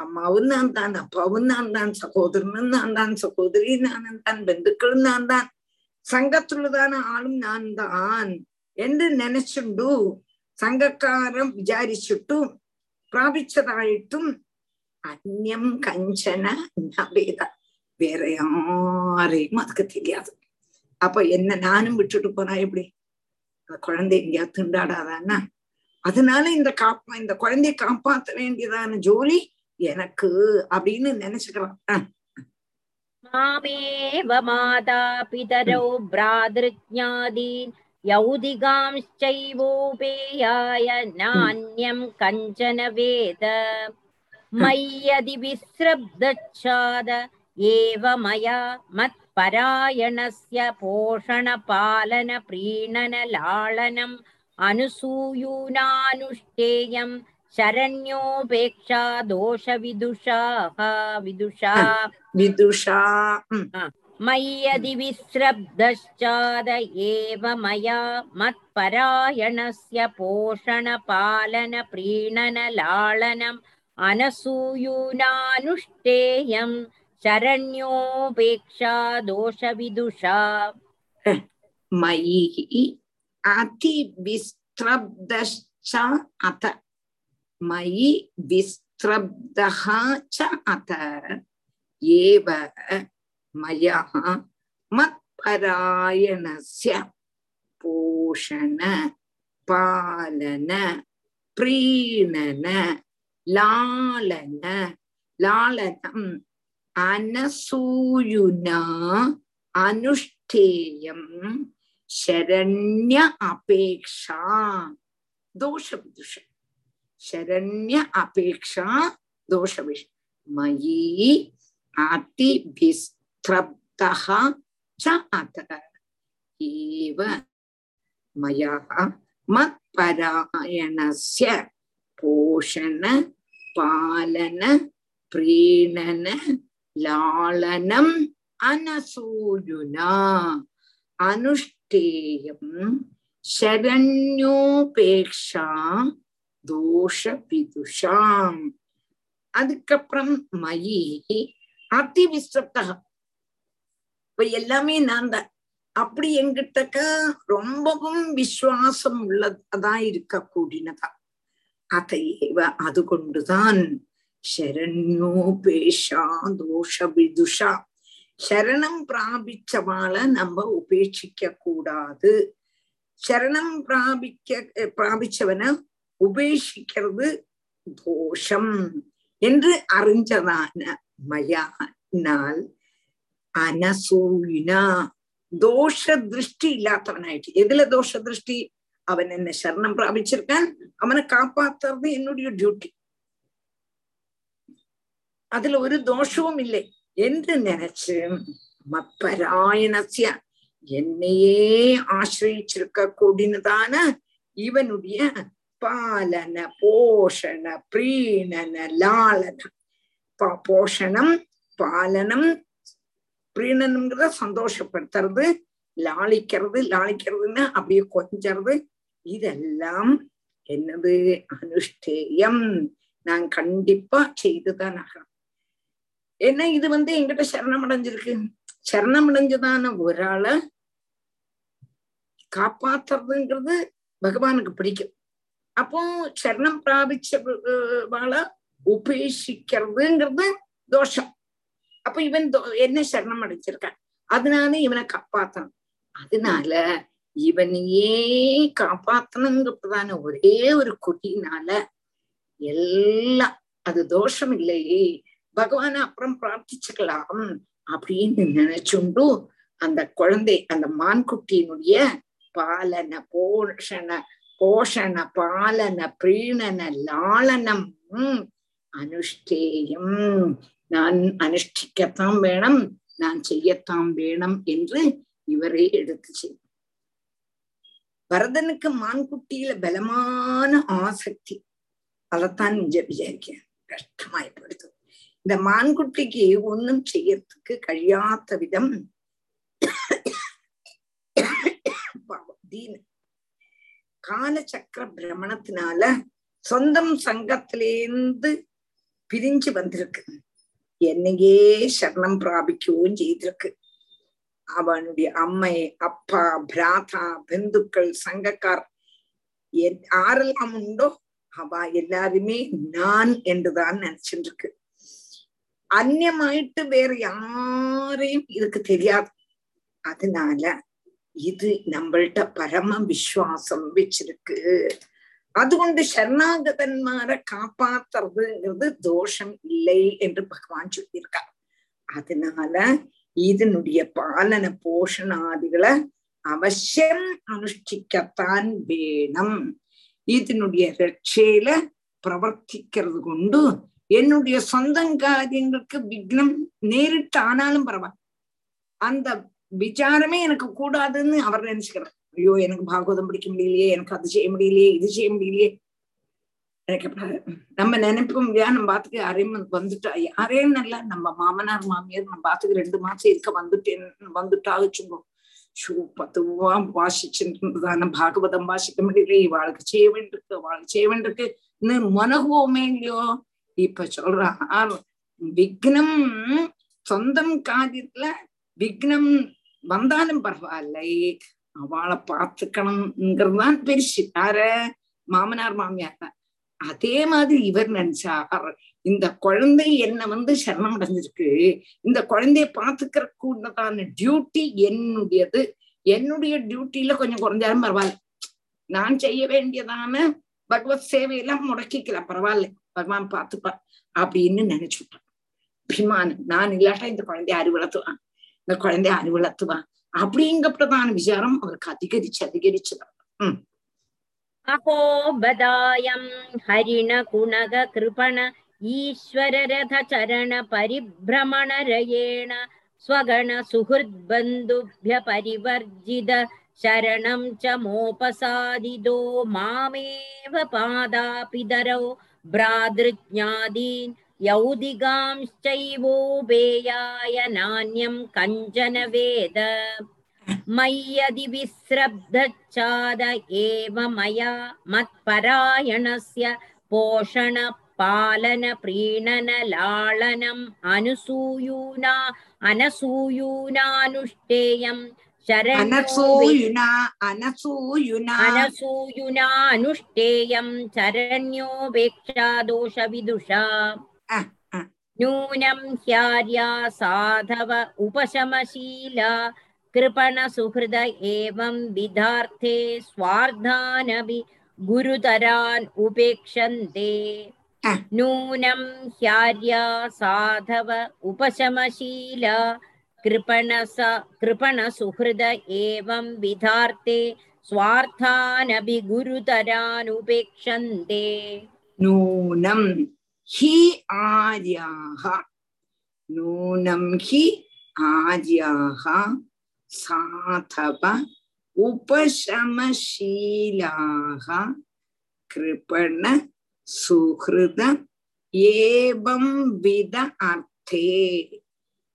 அம்மாவும் நான் தான் அப்பாவும் நான் தான் சகோதரனும் நான் தான் சகோதரி நான் தான் பந்துக்களும் நான் தான் സംഘത്തുള്ളതാണ് ആളും ഞാൻ താൻ എന്ന് നനച്ചുണ്ടു സംഘക്കാരം വിചാരിച്ചിട്ടു പ്രാപിച്ചതായിട്ടും അന്യം കഞ്ചന നവേദ வேற யாரையும் அதுக்கு தெரியாது அப்ப என்ன நானும் விட்டுட்டு போனா எப்படி அந்த குழந்தை எங்கேயா திண்டாடாதானா அதனால இந்த காப்பா இந்த குழந்தைய காப்பாத்த வேண்டியதான ஜோலி எனக்கு அப்படின்னு நினைச்சுக்கிறான் மாமேவ மாதா பிதரோ பிராதிருஜாதீன் யௌதிகாம்ச்சைவோபேயாய நானியம் கஞ்சன வேத மய்யதி விஸ்ரப்தாத ஏவ மயா மத்பராயணஸ்ய போஷண பாலன பிரீணன லாளனம் அனுசூயூனானுஷ்டேயம் शरण्योपेक्षा दोषविदुषाः विदुषा विदुषा मय्यदि विस्रब्धश्चाद एव मया मत्परायणस्य पोषणपालनप्रीणनलाळनम् अनसूयूनानुष्ठेयम् शरण्योपेक्षा दोषविदुषा मयि अतिविस्रब्धश्च अथ மயி விஸ்திரப்தா ச அத ஏவ மயா மத்பராயணஸ்ய போஷண பாலன பிரீணன லாலன லாலனம் அனசூயுனா அனுஷ்டேயம் சரண்ய அபேக்ஷா தோஷ விதுஷன் ശരണ്യ അപേക്ഷ ദോഷവിഷ മയി അതിഭിസ്ത്രപ്ത ഏവ മയാ മത്പരായണസ്യ പോഷണ പാലന പ്രീണന ലാളനം അനസൂയുനാ അനുഷ്ഠേയം ശരണ്യോപേക്ഷ தோஷ பிதுஷாம் அதுக்கப்புறம் மயி அதி விஸ்வப்தா இப்ப எல்லாமே நான் தான் அப்படி எங்கிட்டக்க ரொம்பவும் விசுவாசம் உள்ளதா இருக்க கூடினதா அதையே அது கொண்டுதான் சரண்யோ பேஷா தோஷ விதுஷா சரணம் பிராபிச்சவாளை நம்ம உபேட்சிக்க கூடாது சரணம் பிராபிக்க பிராபிச்சவனை உபேஷிக்கிறது தோஷம் என்று அறிஞ்சதான மயானால் அனசூயினா. தோஷ திருஷ்டி இல்லாதவனாயிட்டு எதுல தோஷ திருஷ்டி அவன் என்ன சரணம் பிராபிச்சிருக்கான் அவனை காப்பாத்துறது என்னுடைய டியூட்டி அதுல ஒரு தோஷமும் இல்லை என்று நினைச்சு மப்பராயணசிய என்னையே ஆசிரியிச்சிருக்க கூடினதான இவனுடைய பாலன போஷண பிரீணன லாலன. போஷணம் பாலனம் பிரீணனம்ங்கிறத சந்தோஷப்படுத்துறது லாளிக்கிறது லாளிக்கிறதுன்னு அப்படியே கொஞ்சறது இதெல்லாம் என்னது? அனுஷ்டேயம். நான் கண்டிப்பா செய்துதான் ஆகணும். ஏன்னா இது வந்து எங்கிட்ட சரணம் அடைஞ்சிருக்கு சரணம் அடைஞ்சதான ஒரு ஆளை காப்பாத்துறதுங்கிறது பகவானுக்கு பிடிக்கும். அப்போ சரணம் பிராபிச்சவாள உபேஷிக்கிறதுங்கிறது தோஷம் அப்ப இவன் என்ன சரணம் அடைச்சிருக்கான் அதனால இவனை காப்பாத்தணும் அதனால இவனையே காப்பாத்தணுங்கிறதான ஒரே ஒரு கொடியினால எல்லாம் அது தோஷம் இல்லையே பகவான அப்புறம் பிரார்த்திச்சுக்கலாம் அப்படின்னு நினைச்சுண்டு அந்த குழந்தை அந்த மான்குட்டியினுடைய பாலன போஷண போஷண பாலன பிரீணன லாளனம் அனுஷ்டேயம். நான் அனுஷ்டிக்கத்தான் வேணும் நான் செய்யத்தான் வேணும் என்று இவரை எடுத்து செய்ய பரதனுக்கு மான்குட்டியில பலமான ஆசக்தி. அதைத்தான் நிஜ விசாரிக்க கஷ்டமாய்ப்படுது. இந்த மான்குட்டிக்கு ஒன்னும் செய்யறதுக்கு கழியாத விதம் தீன காலச்சக்கர பிரமணத்தினால சொந்தம் சங்கத்திலேந்து பிரிஞ்சு வந்திருக்கு. என்னையே சரணம் பிராபிக்கவும் செய்திருக்கு. அவனுடைய அம்மை அப்பா பிராதா பந்துக்கள் சங்கக்கார் என்- யாரெல்லாம் உண்டோ? அவ எல்லாருமே நான் என்றுதான் நினைச்சுட்டு இருக்கு அந்நியமாயிட்டு வேற யாரையும் இதுக்கு தெரியாது. அதனால இது நம்மள்ட பரம விஸ்வாசம் வச்சிருக்கு. அதுகொண்டு சரணாகதன்மாரை காப்பாத்துறதுங்கிறது தோஷம் இல்லை என்று பகவான் சொல்லியிருக்கார். அதனால இதனுடைய பாலன போஷணாதிகளை அவசியம் அனுஷ்டிக்கத்தான் வேணும். இதனுடைய ரட்சையில பிரவர்த்திக்கிறது கொண்டு என்னுடைய சொந்த காரியங்களுக்கு விக்னம் நேரிட்டு ஆனாலும் பரவாயில்ல. அந்த விசாரமே எனக்கு கூடாதுன்னு அவர் நினைச்சுக்கிறார். ஐயோ எனக்கு பாகவதம் பிடிக்க முடியலையே எனக்கு அது செய்ய முடியலையே இது செய்ய முடியலையே. நம்ம நினைப்போம் இல்லையா நம்ம பாத்துக்கு யாரையும் வந்துட்டா. யாரையும் இல்ல நம்ம மாமனார் மாமியார் நம்ம பாத்துக்கு ரெண்டு மாசம் இருக்க வந்துட்டேன் வந்துட்டா வச்சுக்கோ. ஷூ பத்துவா வாசிச்சுருந்ததான பாகவதம் வாசிக்க முடியல இவாளுக்கு செய்ய வேண்டியிருக்கு அவளுக்கு செய்ய வேண்டியிருக்கு இன்னும் மனகுவோமே இல்லையோ? இப்ப சொல்றான். விக்னம் சொந்தம் காரியத்துல விக்னம் வந்தாலும் பரவாயில்லை. அவளை பார்த்துக்கணுங்கிறதுதான் பெருசு. யார மாமனார் மாமியார் தான். அதே மாதிரி இவர் நினைச்சார் இந்த குழந்தை என்ன வந்து சரணம் அடைஞ்சிருக்கு. இந்த குழந்தைய பாத்துக்கிற கூடதான டியூட்டி என்னுடையது. என்னுடைய டியூட்டியில கொஞ்சம் குறைஞ்சாலும் பரவாயில்ல. நான் செய்ய வேண்டியதான பகவத் சேவையெல்லாம் முடக்கிக்கலாம் பரவாயில்ல. பகவான் பார்த்துப்பா அப்படின்னு நினைச்சுட்டான். அபிமானம். நான் இல்லாட்டா இந்த குழந்தைய அறிவுளத்துவான் இந்த குழந்தைய அறிவுளத்துவா அப்படிங்கப்பட்டதான விசாரம் அவருக்கு அதிகரிச்சு அதிகரிச்சது உம் அகோபதாயம் ஹரிண குணக கிருபண ஈஸ்வர ரத சரண பரிபிரமண ரயேண ஸ்வகண சுஹுத் பந்துபிய பரிவர்ஜித சரணம் ச மோபசாதிதோ மாமேவ பாதாபிதரோ பிராதிருஜாதீன் यौदिगांश्चैवोपेयाय नान्यं कञ्चन वेद मय्यदि विस्रब्धच्छाद एव मया मत्परायणस्य पोषण पालन प्रीणन लाळनम् अनुसूयूना अनसूयूनानुष्ठेयं शरण्यो वे- नूनं ह्यार्या साधव उपशमशीला कृपणसुहृद एवं विधार्थे स्वार्थानपि गुरुतरान् उपेक्षन्ते नूनं ह्यार्या साधव उपशमशीला कृपणस कृपणसुहृद एवं विधार्ते स्वार्थानपि गुरुतरानुपेक्षन्ते नूनम् हि आर्याः। नूनं हि आर्याः। साधव उपशमशीलाः। कृपण सुहृद एवं विद अर्थे।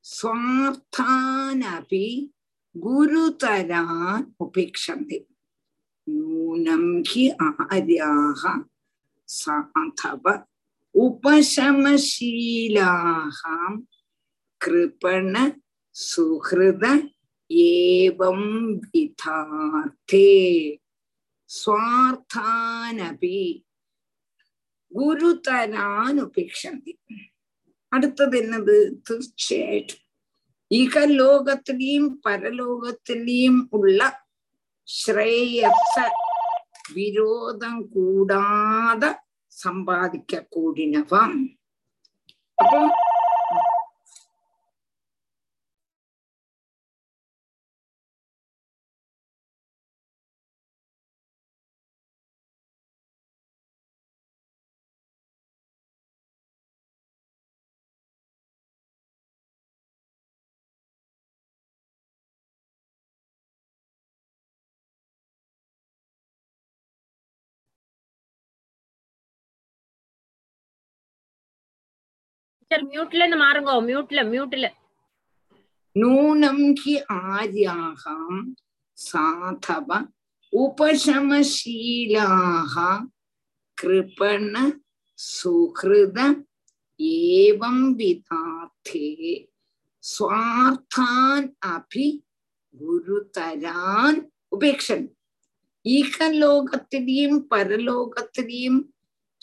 स्वार्थानपि गुरुतरान् उपेक्षन्ते। नूनं हि आर्याः। साधव उपशमशीलाः कृपण सुहृद एवं विधार्थे സ്വാർത്ഥാനപി ഗുരുതരാൻ ഉപേക്ഷന്തി അടുത്തത് എന്നത് തീർച്ചയായിട്ടും ഇഹലോകത്തിലെയും പരലോകത്തിലെയും ഉള്ള ശ്രേയസ വിരോധം കൂടാതെ சம்பாதிக்க கூடினவாம் அப்போ டீச்சர் மியூட்ல இருந்து மாறுங்க. மியூட்ல மியூட்ல நூனம் ஹி ஆர்யாகாம் சாதவ உபசமசீலாக கிருபண சுஹிருத ஏவம் விதார்த்தே சுவார்த்தான் அபி குருதரான். உபேக்ஷன். ஈகலோகத்திலையும் பரலோகத்திலையும்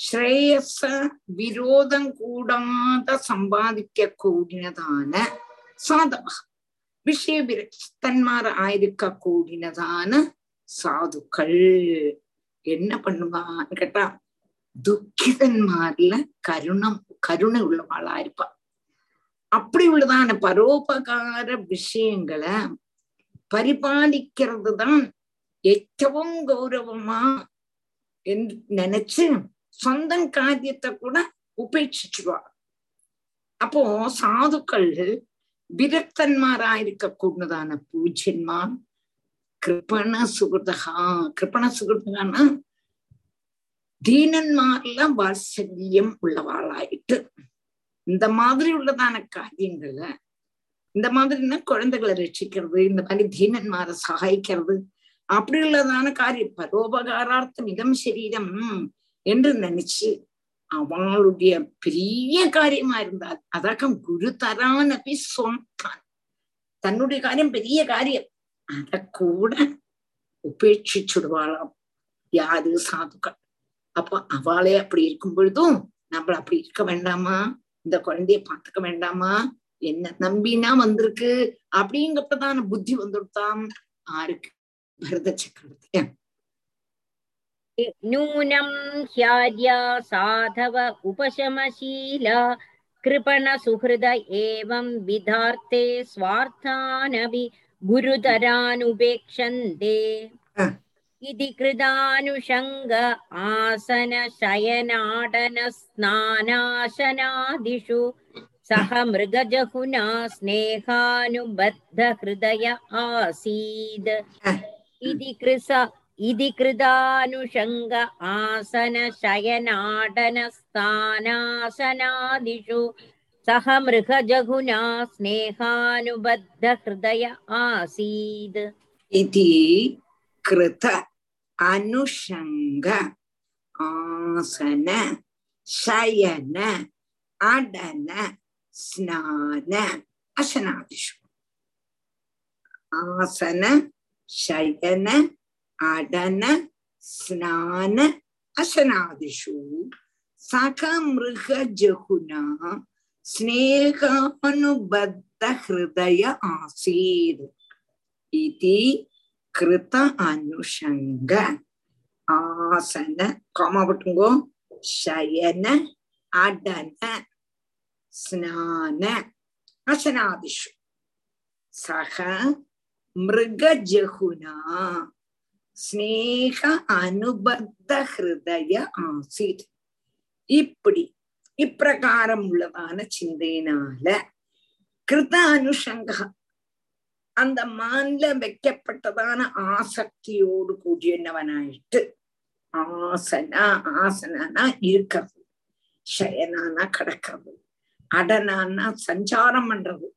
ശ്രേയസ് വിരോധം കൂടാതെ സമ്പാദിക്ക കൂടിനതാണ് സാധവ விஷயவிரக்தன்மார் ஆயிருக்க கூடினதான சாதுக்கள் என்ன பண்ணுவான்னு கேட்டா துக்கிதன்மார்ல கருணம் கருணை உள்ளவாளா இருப்பா அப்படி உள்ளதான பரோபகார விஷயங்களை பரிபாலிக்கிறது தான் ഏറ്റവും கௌரவமா என்று நினைச்சு சொந்தம் காரியத்தை கூட உபேட்சிச்சுவா. அப்போ சாதுக்கள் விரக்தன்மாரா இருக்க கூடதான பூஜ்யன்மா கிருபண சுகிருதகா கிருபண சுகிருதகானா தீனன்மார்ல வாத்சல்யம் உள்ளவாளாயிட்டு. இந்த மாதிரி உள்ளதான காரியங்கள்ல இந்த மாதிரின்னா குழந்தைகளை ரட்சிக்கிறது இந்த மாதிரி தீனன்மாரை சகாய்க்கிறது அப்படி உள்ளதான காரியம் பரோபகாரார்த்தம் இதம் சரீரம் என்று நினைச்சு அவளுடைய பெரிய காரியமா இருந்தால் அதக்கம் குரு தரானபி சொந்தான் தன்னுடைய காரியம் பெரிய காரியம். அத கூட உபேட்சிச்சுடுவாளாம். யாரு சாதுக்கள்? அப்போ அவளே அப்படி இருக்கும் பொழுதும் நம்மள அப்படி இருக்க வேண்டாமா? இந்த குழந்தைய பாத்துக்க வேண்டாமா? என்ன நம்பினா வந்திருக்கு? அப்படிங்கப்பதான புத்தி வந்துடுத்தான் ஆருக்கு பரத சக்கரவர்த்தி नूनं ह्यार्या साधव उपशमशीला कृपणसुहृद एवं विधार्थे स्वार्थानपि गुरुतरानुपेक्षन्ते इति कृतानुषङ्ग आसनशयनाडनस्नानाशनादिषु सह मृगजहुना स्नेहानुबद्धहृदय आसीद् इति कृस इति कृतानुषङ्ग आसनशयनाडनस्तानासनादिषु सह मृगजघुना स्नेहानुबद्धहृदय आसीद् इति कृत अनुषङ्ग आसन शयन अडन स्नान अशनादिषु आसन शयन அடன ஸ்நான அசனாதிஷு சகமிருக ஜகுனா ஸ்நேகானுபத்த ஹிருதய ஆசீர் இது கிருத அனுஷங்க ஆசன காமா போட்டுங்கோ சயன அடன ஸ்நான அசனாதிஷு சக மிருகஜகுனா ஸ்னேக அனுபத்த ஹிருதய ஆசித் இப்படி இப்பிரகாரம் உள்ளதான சிந்தையினால கிருத அனுஷங்க அந்த மான்ல வைக்கப்பட்டதான ஆசக்தியோடு கூடியவனாயிட்டு ஆசனா ஆசனானா இருக்கிறது ஷயனானா கிடக்கிறது அடனானா சஞ்சாரம் பண்றது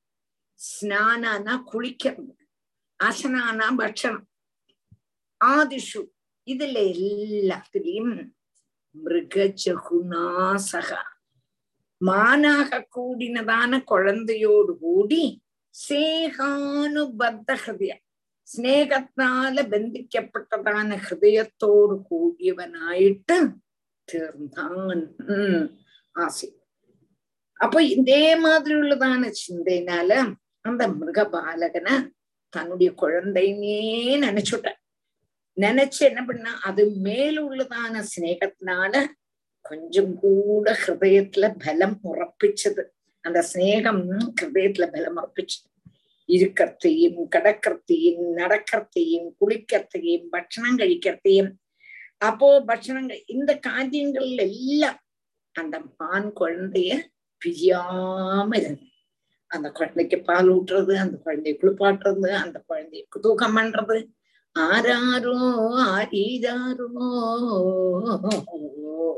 ஸ்நானானா குளிக்கிறது அசனானா பட்சணம் ஆதிஷு இதுல எல்லாத்திலையும் மிருகஜகுணாசக மானாக கூடினதான குழந்தையோடு கூடி சேகானுபத்த ஹிருதயம் ஸ்நேகத்தால பந்திக்கப்பட்டதான ஹிருதயத்தோடு கூடியவனாயிட்டு തീർന്നാൻ ആസി അപ്പൊ ഇതേ மாதிரி உள்ளதான சிந்தைனால அந்த மிருகபாலகனை தன்னுடைய குழந்தைனே நினைச்சுட்ட நினைச்சு என்ன பண்ணா அது மேலுள்ளதான சிநேகத்தினால கொஞ்சம் கூட ஹிருதயத்துல பலம் உறப்பிச்சது அந்த சிநேகம் ஹிருதயத்துல பலம் உறப்பிச்சது இருக்கிறதையும் கிடக்கிறதையும் நடக்கிறதையும் குளிக்கிறதையும் பட்சணம் கழிக்கிறதையும் அப்போ பட்சணங்கள் இந்த காரியங்கள் எல்லாம் அந்த பான் குழந்தைய பிரியாம இருந்தது. அந்த குழந்தைக்கு பால் ஊட்டுறது அந்த குழந்தைய குளிப்பாட்டுறது அந்த குழந்தைய தூக்கம் பண்றது ஆறாரோ ஆரீராருமோ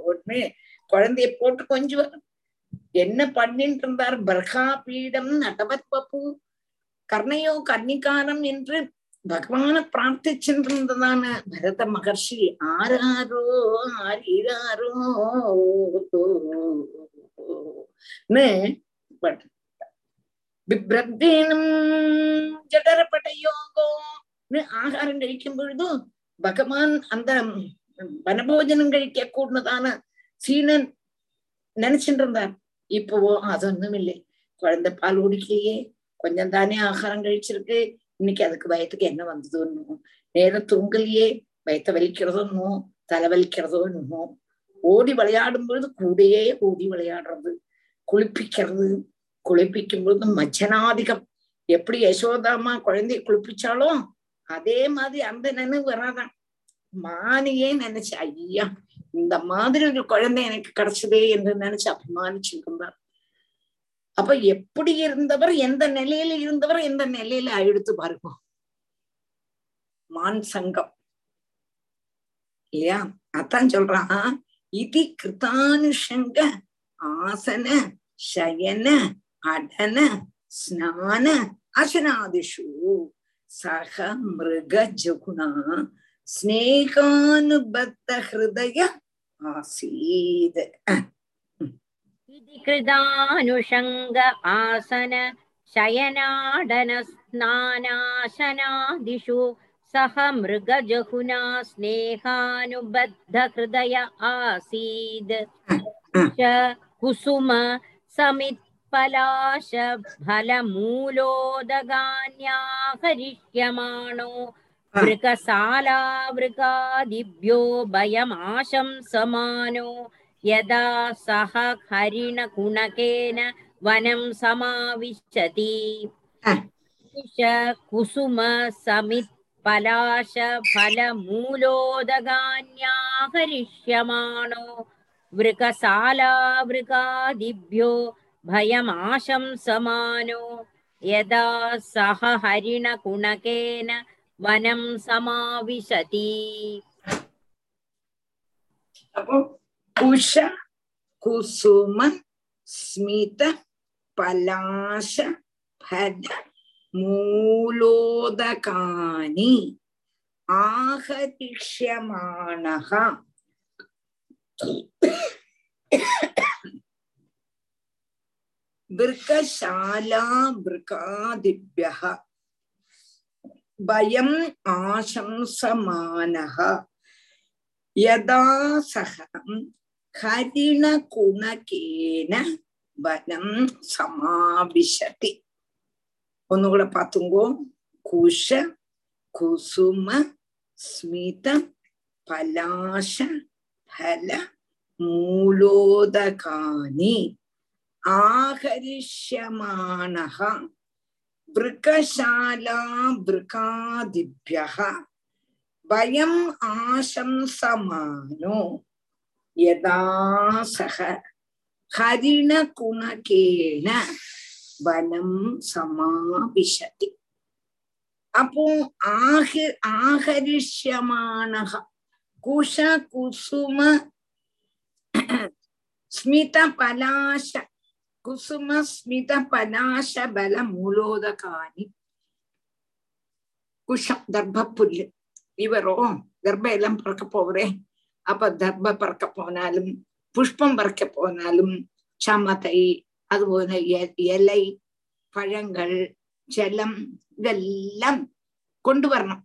உடனே குழந்தைய போட்டு கொஞ்சுவார் என்ன பண்ணிட்டு இருந்தார்? பர்கா பீடம் நடவத் பப்பு கர்ணையோ கர்ணிகாரம் என்று பகவான பிரார்த்திச்சுருந்ததான பரத மகர்ஷி ஆறாரோ ஆரீராரோ பட் பிப்ரத்தேனும் ஜடரப்படையோகோன்னு ആഹാരം കഴിക്കും പൊഴുതും ഭഗവാൻ അന്ത വനഭോജനം കഴിക്ക കൂടുന്നതാണ് சீனன் நினைச்சுட்டு இருந்தார் இப்போவோ அது ஒன்றும் இல்லை குழந்தை பால் குடிக்கலையே கொஞ்சம் தானே ஆகாரம் கழிச்சிருக்கு இன்னைக்கு அதுக்கு வயத்துக்கு என்ன வந்தது ஒன்றும் நேரம் தூங்கலையே வயத்தை வலிக்கிறதோ இன்னும் தலை வலிக்கிறதோ இன்னும் ஓடி விளையாடும் பொழுது கூடையே ஓடி விளையாடுறது குளிப்பிக்கிறது குளிப்பிக்கும் பொழுது மச்சனாதிகம் எப்படி யசோதாமா குழந்தைய குளிப்பிச்சாலும் அதே மாதிரி அந்த நினைவு வராதான். மானியே நினைச்சு ஐயா இந்த மாதிரி ஒரு குழந்தை எனக்கு கிடைச்சதே என்று நினைச்சு அபிமானிச்சுட்டு அப்ப எப்படி இருந்தவர் எந்த நிலையில இருந்தவர் எந்த நிலையில எடுத்து பாருங்க. மான் சங்கம். இல்லையா? அதான் சொல்றான். இதி கிருத்தானுஷங்க ஆசன சயன அடன ஸ்நான அசனாதிஷு. சக மிருக ஜகுணா ஸ்னேகானுபத்த ஹிருதய ஆசீத் इति कृदानुषङ्ग आसन शयनाडनस्नानाशनादिषु सह मृगजहुना स्नेहानुबद्धहृदय आसीद् च कुसुम समित्पलाश फलमूलोदगान्याहरिष्यमाणो वृकसालावृकादिभ्यो भयमाशंसमानो यदा सः हरिणकुणकेन वनं समाविशति कुसुम समित् पलाश भयमाशं समानो यदा सह हरिणगुणकेन वनं समाविशति उष कुसुम स्मित पलाश फद मूलोदकानि आहतिष्यमाणः விற்கசாலாபிருகாதிபிய பயம் ஆசம்சமானக யதா சகம் ஹரிணகுணகேன வனம் சமாவிஷதி ஒன்னுகூட பார்த்துங்கோ குஷ குசும ஸ்மித பலாஷ ஹல மூலோதகானி ஆகரிஷ்யமானக விரகசாலாபிரகாதிபிய பயம் ஆசம்சமானோ யதாசக ஹரிணகுணகேன வனம் சமாபிஷதி. அப்போ ஆக ஆகரிஷ்யமானக குஷ குசும ஸ்மித பலாச குசுமஸ்மிதபலாசபலமூலோதகானி குஷம் தர்ப புல்லு இவரோ தர்ப எல்லாம் பறக்க போறே அப்ப தர்ப பறக்க போனாலும் புஷ்பம் பறக்க போனாலும் சமதை அதுபோல இலை பழங்கள் ஜலம் இதெல்லாம் கொண்டு வரணும்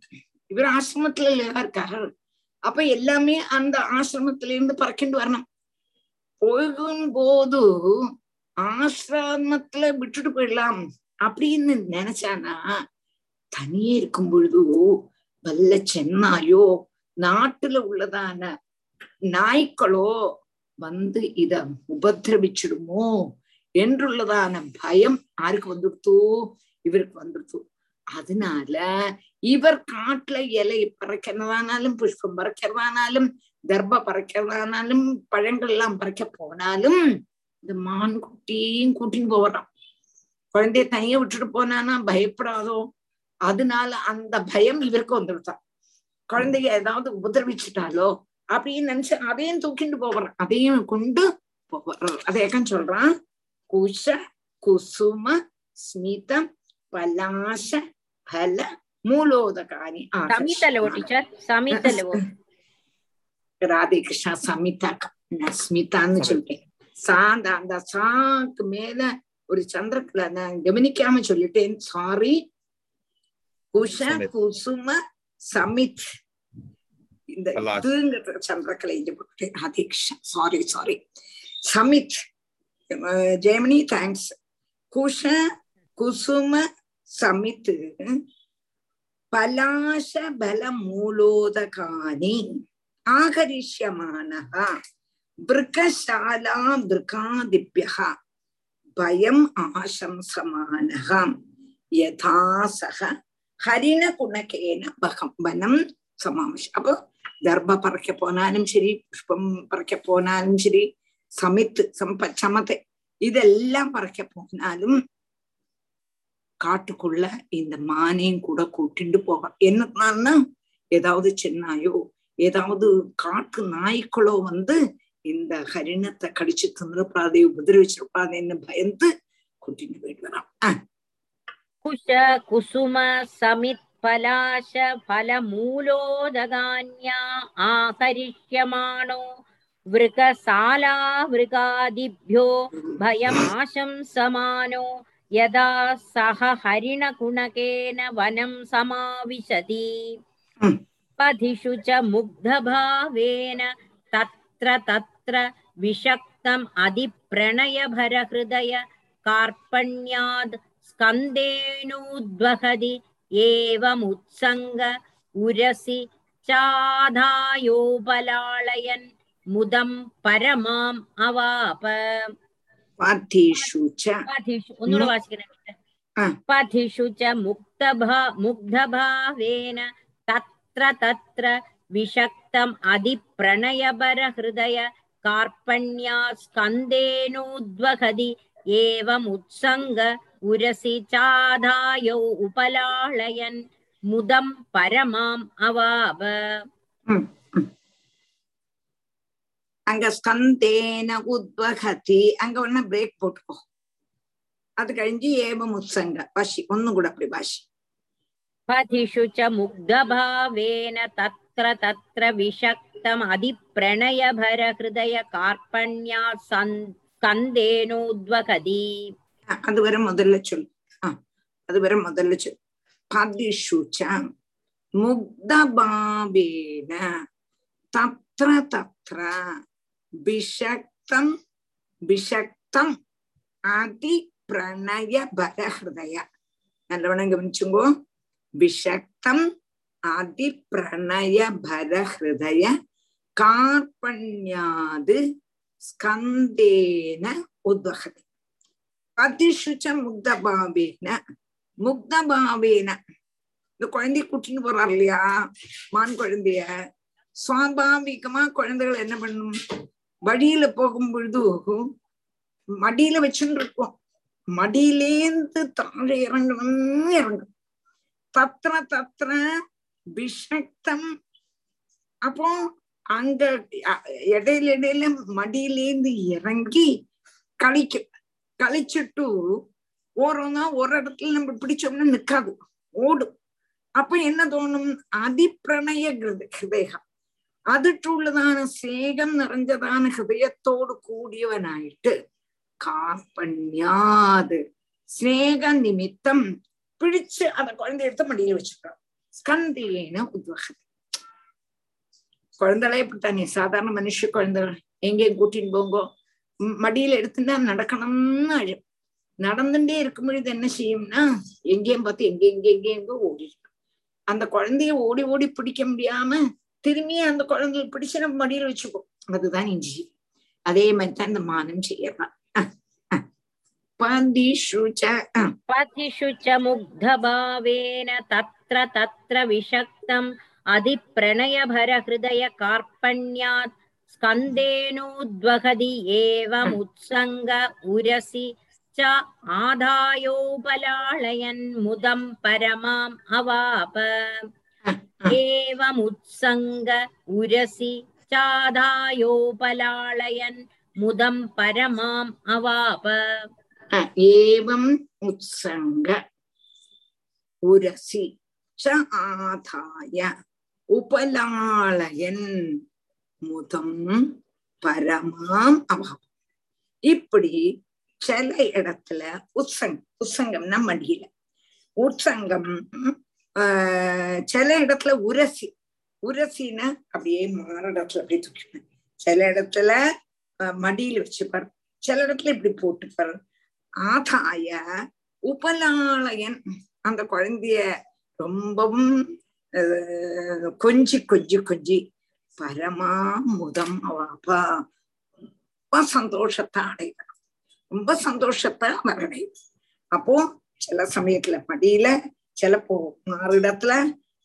இவர் ஆசிரமத்துல இல்லையா இருக்காரு அப்ப எல்லாமே அந்த ஆசிரமத்திலிருந்து பறக்கிண்டு வரணும் போகும் போது ஆசிரமத்துல விட்டுட்டு போயிடலாம் அப்படின்னு நினைச்சானா தனியே இருக்கும் பொழுது வல்ல சென்னாயோ நாட்டுல உள்ளதான நாய்க்களோ வந்து இத உபதிரவிச்சிடுமோ என்றுள்ளதான பயம் யாருக்கு வந்துடுத்து? இவருக்கு வந்துடுத்து. அதனால இவர் காட்டுல இலை பறக்கிறதானாலும் புஷ்பம் பறக்கிறதானாலும் தர்ப பறக்கிறதானாலும் பழங்கள் எல்லாம் பறக்க போனாலும் இந்த மான் குட்டியும் கூட்டின்னு போவறான் குழந்தைய தனியா விட்டுட்டு போனானா பயப்படாதோ? அதனால அந்த பயம் இவருக்கு வந்துவிட்டான் குழந்தைய ஏதாவது உபதிரவிச்சுட்டாலோ? அப்படின்னு நினைச்சு அதையும் தூக்கிட்டு போவறான் அதையும் கொண்டு போவறான் அதையக்கம் சொல்றான்? குஷ குசும ஸ்மிதம் பலாச பல மூலோதகாரி சமிதலோ டீச்சர் சமிதலோ. ராதே கிருஷ்ணா சமிதா நான் ஸ்மிதான்னு சொல்றேன். சாந்த அந்த சாக்கு மேல ஒரு சந்திரக்கலை நான் கவனிக்காம சொல்லிட்டேன் சாரி குஷ. குசும சமித். இந்த. இதுங்கிற சந்திரக்கலை Radhe Krishna sorry sorry Samit. Jayamani thanks குஷ குசும சமித். பலாஷ பல மூலோதகானி. ஆகரிஷ்யமானः பிருகசாலா பிருகாதிபியா பயம் ஆசம்சமானகாம் யதாசக ஹரிண குணகேன பகம்பனம் சமாம்ஷ அப்போ தர்ப பறக்க போனாலும் சரி புஷ்பம் பறக்க போனாலும் சரி சமித்து சம்ப சமத்தை இதெல்லாம் பறக்க போனாலும் காட்டுக்குள்ள இந்த மானையும் கூட கூட்டிண்டு போக என்னன்னா ஏதாவது சென்னாயோ ஏதாவது காட்டு நாய்க்களோ வந்து இந்த ஹரிணத்தை கடிச்சு தின்னுப்பாதே உபதிரவிச்சிருப்பாதேன்னு பயந்து கூட்டிட்டு போயிட்டு வரான் ஆஹ் कुश कुसुम समित् पलाश फलमूलोदगान्या आहरिष्यमाणो वृकसाला वृकादिभ्यो भयमाशंसमानो यदा सः हरिणकुणकेन वनं समाविशति पथिषु च मुग्धभावेन तत्र तत्र विषक्तम् अधिप्रणयभरहृदय कार्पण्याद् स्कन्देनोद्वहदि एवमुत्सङ्ग उरसि चाधायोपलालयन् मुदं परमाम् अवाप पथिषु च पथिषु च मुक्तभा मुग्धभावेन तत्र तत्र विषक्तम् अधिप्रणयबरहृदय कार्पण्या स्कन्देनोद्वहति एवमुत्सङ्ग उरसि चाधायौ उपलाळयन् मुदं परमाम् अवाप அங்க ஸ்கந்தேன உத்வகதி அங்க ஒண்ணு பிரேக் போட்டுக்கோ அது கழிஞ்சு ஏவம் உத்சங்க பாஷி ஒன்னும் கூட அப்படி பாஷி पथिषु च मुग्धभावेन तत्र तत्र विषक्तम् अधिप्रणयभरहृदय कार्पण्या सन्- स्कन्देनोद्वहति அது வரை முதல்ல சொல்லு ஆ, அது வரை முதல்ல சொல்லு பதிஷு ச முக்தபாவேன தத்ர தத்ர விஷக்தம் விஷக்தம் அதி பிரணய பரஹிருதய நல்லவண்ணம் கவனிச்சுங்கோ விஷக்தம் அதி பிரணய பரஹிருதய கார்பண்யாது ஸ்கந்தேன உத்வகதி. அதிசுச்ச முக்தபாவேன முக்தபாவேன. இந்த குழந்தைய கூட்டின்னு போறார் இல்லையா? மான் குழந்தைய. சுவாபாவிகமா குழந்தைகள் என்ன பண்ணும்? வழியில போகும் பொழுது மடியில வச்சுட்டு இருக்கும் மடியிலேந்து தாழ இறங்கணும்னு இறங்கும். தத்திர தத்திர பிஷக்தம் அப்போ அங்க இடையில இடையில மடியிலேந்து இறங்கி கழிக்கும் கழிச்சுட்டு ஓரோன்னா ஒரு இடத்துல நம்ம பிடிச்சோம்னா நிக்காது ஓடும். அப்ப என்ன தோணும்? அதிப்பிரணய ஹிருதேகம் அதுட்டுள்ளதான சேகம் நிறைஞ்சதான ஹிருதயத்தோடு கூடியவனாயிட்டு கார்பண்யாது. ஸ்நேக நிமித்தம் பிடிச்சு அந்த குழந்தை எடுத்து மடியில் வச்சுக்கிறான் ஸ்கந்தேன உத்வகதி குழந்தைகளே இப்படித்தானே சாதாரண மனுஷ குழந்தைகள் எங்கேயும் கூட்டின்னு போங்கோ மடியில எடுத்துட்டா நடக்கணும்னு அழும் நடந்துட்டே இருக்கும் பொழுது என்ன செய்யும்னா எங்கேயும் பார்த்து எங்கே எங்கே எங்கே எங்கோ ஓடி அந்த குழந்தைய ஓடி ஓடி பிடிக்க முடியாம திரும்பி அந்த குழந்தைய பிடிச்சு நம்ம மடியில வச்சுக்கோ அதுதான் இஞ்சி அதே மாதிரி தான் இந்த மானம் செய்யறான் उपाधिषु च उपाधिषु च मुग्धभावेन तत्र तत्र विषक्तम् अधिप्रणयभरहृदयकार्पण्यात् स्कन्देनोद्वहदि एवमुत्सङ्ग उरसि च आधायोपलाळयन् मुदं परमाम् अवाप एवमुत्सङ्ग उरसि चाधायोपलाळयन् मुदं परमाम् अवाप ஏவம் உத்சங்க. உரசி ச ஆதாய உபலாளயன் முதம் பரமாம் அபாவம் இப்படி சில இடத்துல உற்சங்கம் உற்சங்கம்னா மடியில. உற்சங்கம் ஆஹ் சில இடத்துல உரசி. உரசினா அப்படியே மாறிடத்துல அப்படியே தூக்கிப்பேன் சில இடத்துல மடியில வச்சுப்பார். சில இடத்துல இப்படி போட்டுப்பார். ஆதாய உபலாளயன் அந்த குழந்தைய ரொம்பவும் கொஞ்சி கொஞ்சி கொஞ்சி பரமா முதம் அவாப்பா ரொம்ப சந்தோஷத்தை அடைவார் ரொம்ப சந்தோஷத்தை அவர் அடையும். அப்போ சில சமயத்துல படியில சிலப்போ மாறிடத்துல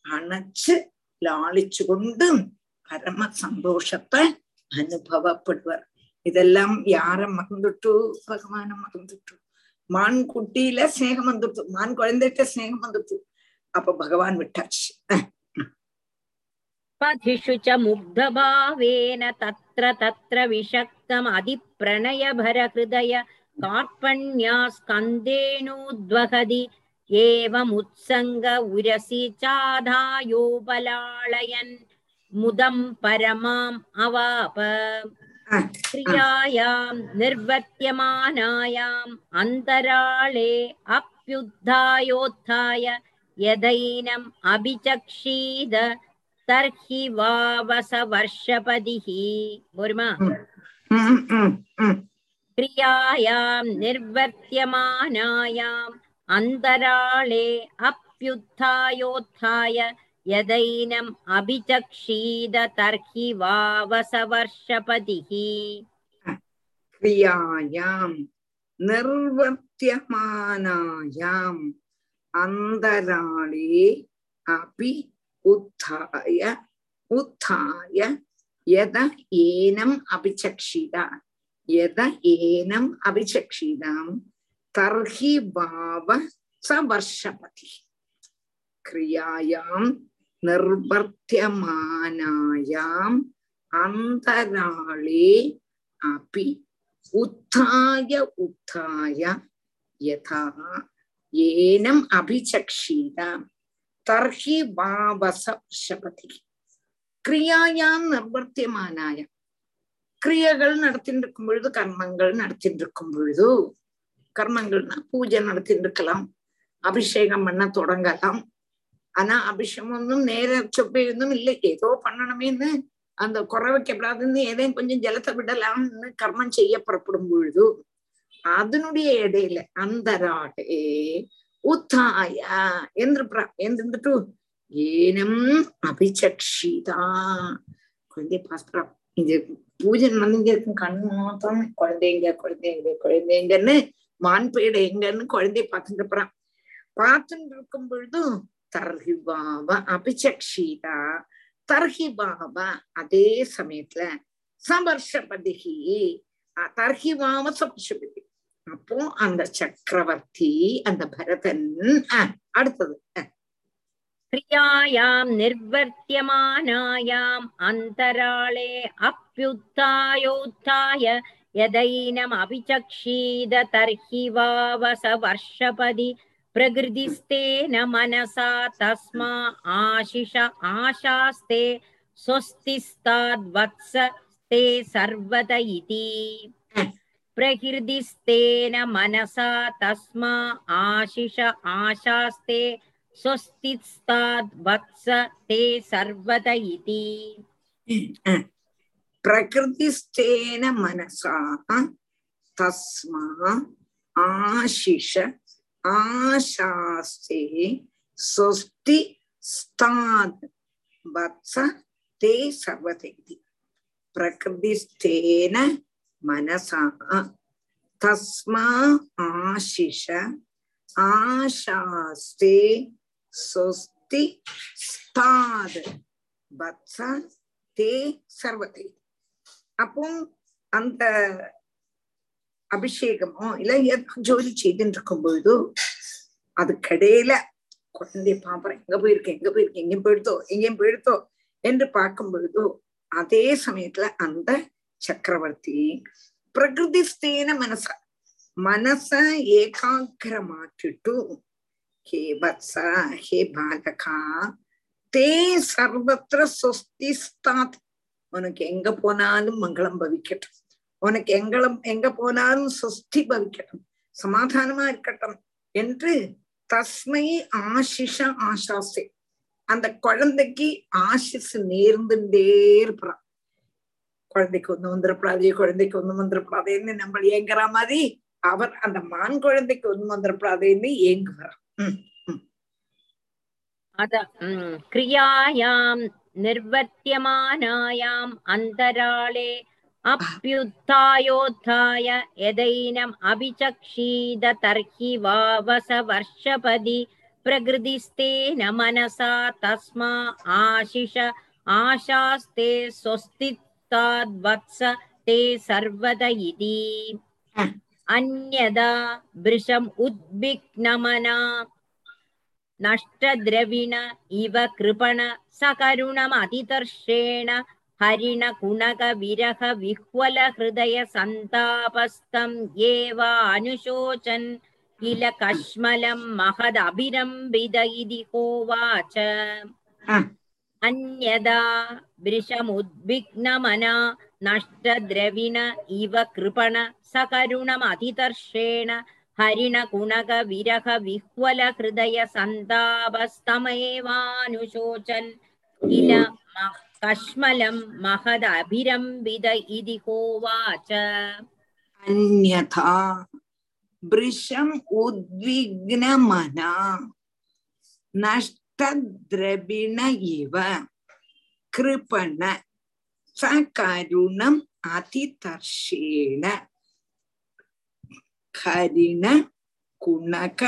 அணைச்சு லாளிச்சு கொண்டு பரம சந்தோஷத்தை அனுபவப்படுவார். ഇതെല്ലാം യാരെ മകന്നിട്ടു ഭഗവാനെ മകന്നിട്ടു மான்குட்டியில ஸ்நேகம் வந்துடுத்து மான் குழந்தைகிட்ட ஸ்நேகம் வந்துடுத்து அப்ப பகவான் விட்டாச்சு பதிஷு ச முக்தபாவேன தத்ர தத்ர விஷக்தம் அதிப்ரணயபர ஹிருதய கார்பண்யா ஸ்கந்தேனூத்வகதி ஏவம் உத்சங்க உரசி சாதாயோபலாளயன் முதம் பரமாம் அவாப क्रियायां निर्वर्त्यमानायाम् अन्तराळे अप्युत्थायोत्थाय यदैनम् अभिचक्षीद तर्हि वावसवर्षपदिः बोर्मा क्रियायां निर्वर्त्यमानायाम् अन्तराळे अप्युत्थायोत्थाय यदैनम् अभिचक्षीद तर्हि वावसवर्षपदिः क्रियायां निर्वर्त्यमानायाम् अन्तराळे अपि उत्थाय उत्थाय यद एनम् अभिचक्षित यद एनम् अभिचक्षितां तर्हि भाव स वर्षपति क्रियायां நிர்வர்த்தியமானாயாம் அந்தராளே அபி உத்தாய உத்தாய யதா ஏனம் அபிச்சக்ஷீதாம் தர்ஹி வாவச ஷபதி கிரியாயாம் நிர்வர்த்தியமானாய கிரியகள் நடத்திட்டு இருக்கும் பொழுது கர்மங்கள் நடத்திட்டு இருக்கும் பொழுது கர்மங்கள்னா பூஜை நடத்திட்டு இருக்கலாம் அபிஷேகம் பண்ண தொடங்கலாம் ஆனா அபிஷேகம் ஒன்றும் நேர சொப்பையொன்னும் இல்லை. ஏதோ பண்ணணுமேன்னு அந்த குறை வைக்கப்படாதுன்னு ஏதேன் கொஞ்சம் ஜலத்தை விடலாம்னு கர்மம் செய்ய புறப்படும் பொழுது அதனுடைய இடையில அந்தராடே உத்தாய என்று என்றுட்டு ஏனம் அபிச்சக்ஷிதா. குழந்தை பாஸ்பரம் இது பூஜை நடந்துங்க இருக்கும். கண் மாத்தம் குழந்தைங்க குழந்தைங்க குழந்தைங்கன்னு மான்பேடு எங்கன்னு குழந்தைய பார்த்துட்டு இருப்பான். பார்த்துட்டு இருக்கும் பொழுதும் தர்ஹி பாவ அபிச்சக்ஷீதா. தர்ஹி பாவ அதே சமயத்துல சமர்ஷபதிகி தர்ஹி வாம சமர்ஷபதி. அப்போ அந்த சக்கரவர்த்தி அந்த பரதன் அடுத்தது கிரியாயாம் நிர்வர்த்தியமானாயாம் அந்தராளே அப்பியுத்தாயோத்தாய யதைனம் அபிச்சக்ஷீத தர்ஹிவாவச வர்ஷபதி प्रकृतिस्तेन मनसा तस्मा आशिष आशास्ते स्वस्तिस्ताद्वत्स ते सर्वत इति प्रहृदिस्तेन मनसा तस्मा आशिष आशास्ते स्वस्तिस्ताद्वत्स ते सर्वत इति प्रकृतिस्तेन मनसा तस्मा आशिष आशास्ते स्वस्ति स्ताद् वत्स ते सर्वत इति प्रकृतिस्तेन मनसा तस्मा आशिष ஆஷாஸ்தே சொஸ்தி ஸ்தாத் வத்ச தே சர்வத்தை அப்போ அந்த அபிஷேகமோ இல்ல ஏதோ ஜோலி செய்துட்டு இருக்கும் பொழுது அதுக்கடையில குழந்தைய பாப்பறேன் எங்க போயிருக்கேன் எங்க போயிருக்கேன் எங்கேயும் போயிடுதோ எங்கேயும் போயிடுதோ என்று பார்க்கும் பொழுது அதே சமயத்துல அந்த சக்கரவர்த்தி பிரகிருதிஸ்தேன மனச மனச ஏகாகிரமாக்கிட்டு ஹே வத்ச ஹே பாலகா தே சர்வத்திர சொஸ்திஸ்தாத் உனக்கு எங்க போனாலும் மங்களம் பவிக்கட்டும். உனக்கு எங்களும் எங்க போனாலும் சுஸ்தி பவிக்கட்டும் சமாதானமா இருக்கட்டும் என்று தஸ்மை ஆசிஷ ஆசாசை அந்த குழந்தைக்கு ஆசிசு நேர்ந்துட்டே இருப்பான் குழந்தைக்கு ஒண்ணு வந்துடப்படாதே குழந்தைக்கு ஒண்ணு வந்துடப்படாதேன்னு நம்ம ஏங்குற மாதிரி அவர் அந்த மான் குழந்தைக்கு ஒண்ணு வந்துடப்படாதேன்னு ஏங்குவார் அத கிரியாயாம் நிர்வத்தியமானாயாம் அந்தராளே अप्युत्थायोत्थाय यदैनम् अभिचक्षीद तर्हि वावस वर्षपदि प्रकृतिस्तेन मनसा तस्मा आशिष आशास्ते स्वस्तित्ताद्वत्स ते सर्वद इति अन्यदा भृशम् उद्विग्नमना नष्टद्रविण इव कृपण सकरुणमतितर्षेण हरिण कुणक विरह विह्वल हृदय सन्तापस्तम् एव अनुशोचन् किल कश्मलं महदभिरम्बिद इति होवाच अन्यदा वृषमुद्विग्नमना नष्टद्रविण इव कृपण सकरुणमतितर्षेण हरिणकुणक विरह विह्वल हृदय सन्तापस्तमेवानुशोचन् किल म- कश्मलं महदभिरम्बिद इति होवाच अन्यथा भृशम् उद्विग्नमना नष्टद्रविण इव कृपण सकरुणम् अतितर्षेण। हरिण कुणक,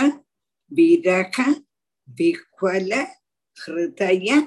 विरह, विह्वल, हृदय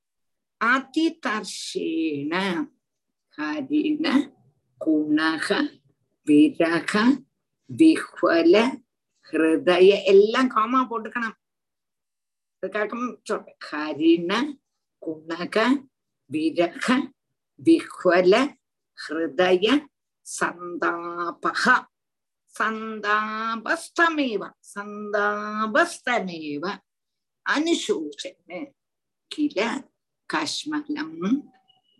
அதிதர்ஷேண ஹரிண குணக விரக விஹ்வல ஹிருதய எல்லாம் காமா போட்டுக்கணும் அதுக்காக சொல்றேன் ஹரிண குணக விரக விஹ்வல ஹிருதய சந்தாபக സന്താപസ്ഥമേവ സന്താപസ്ഥമേവ. അനുശോചന് കില கஷ்மலம்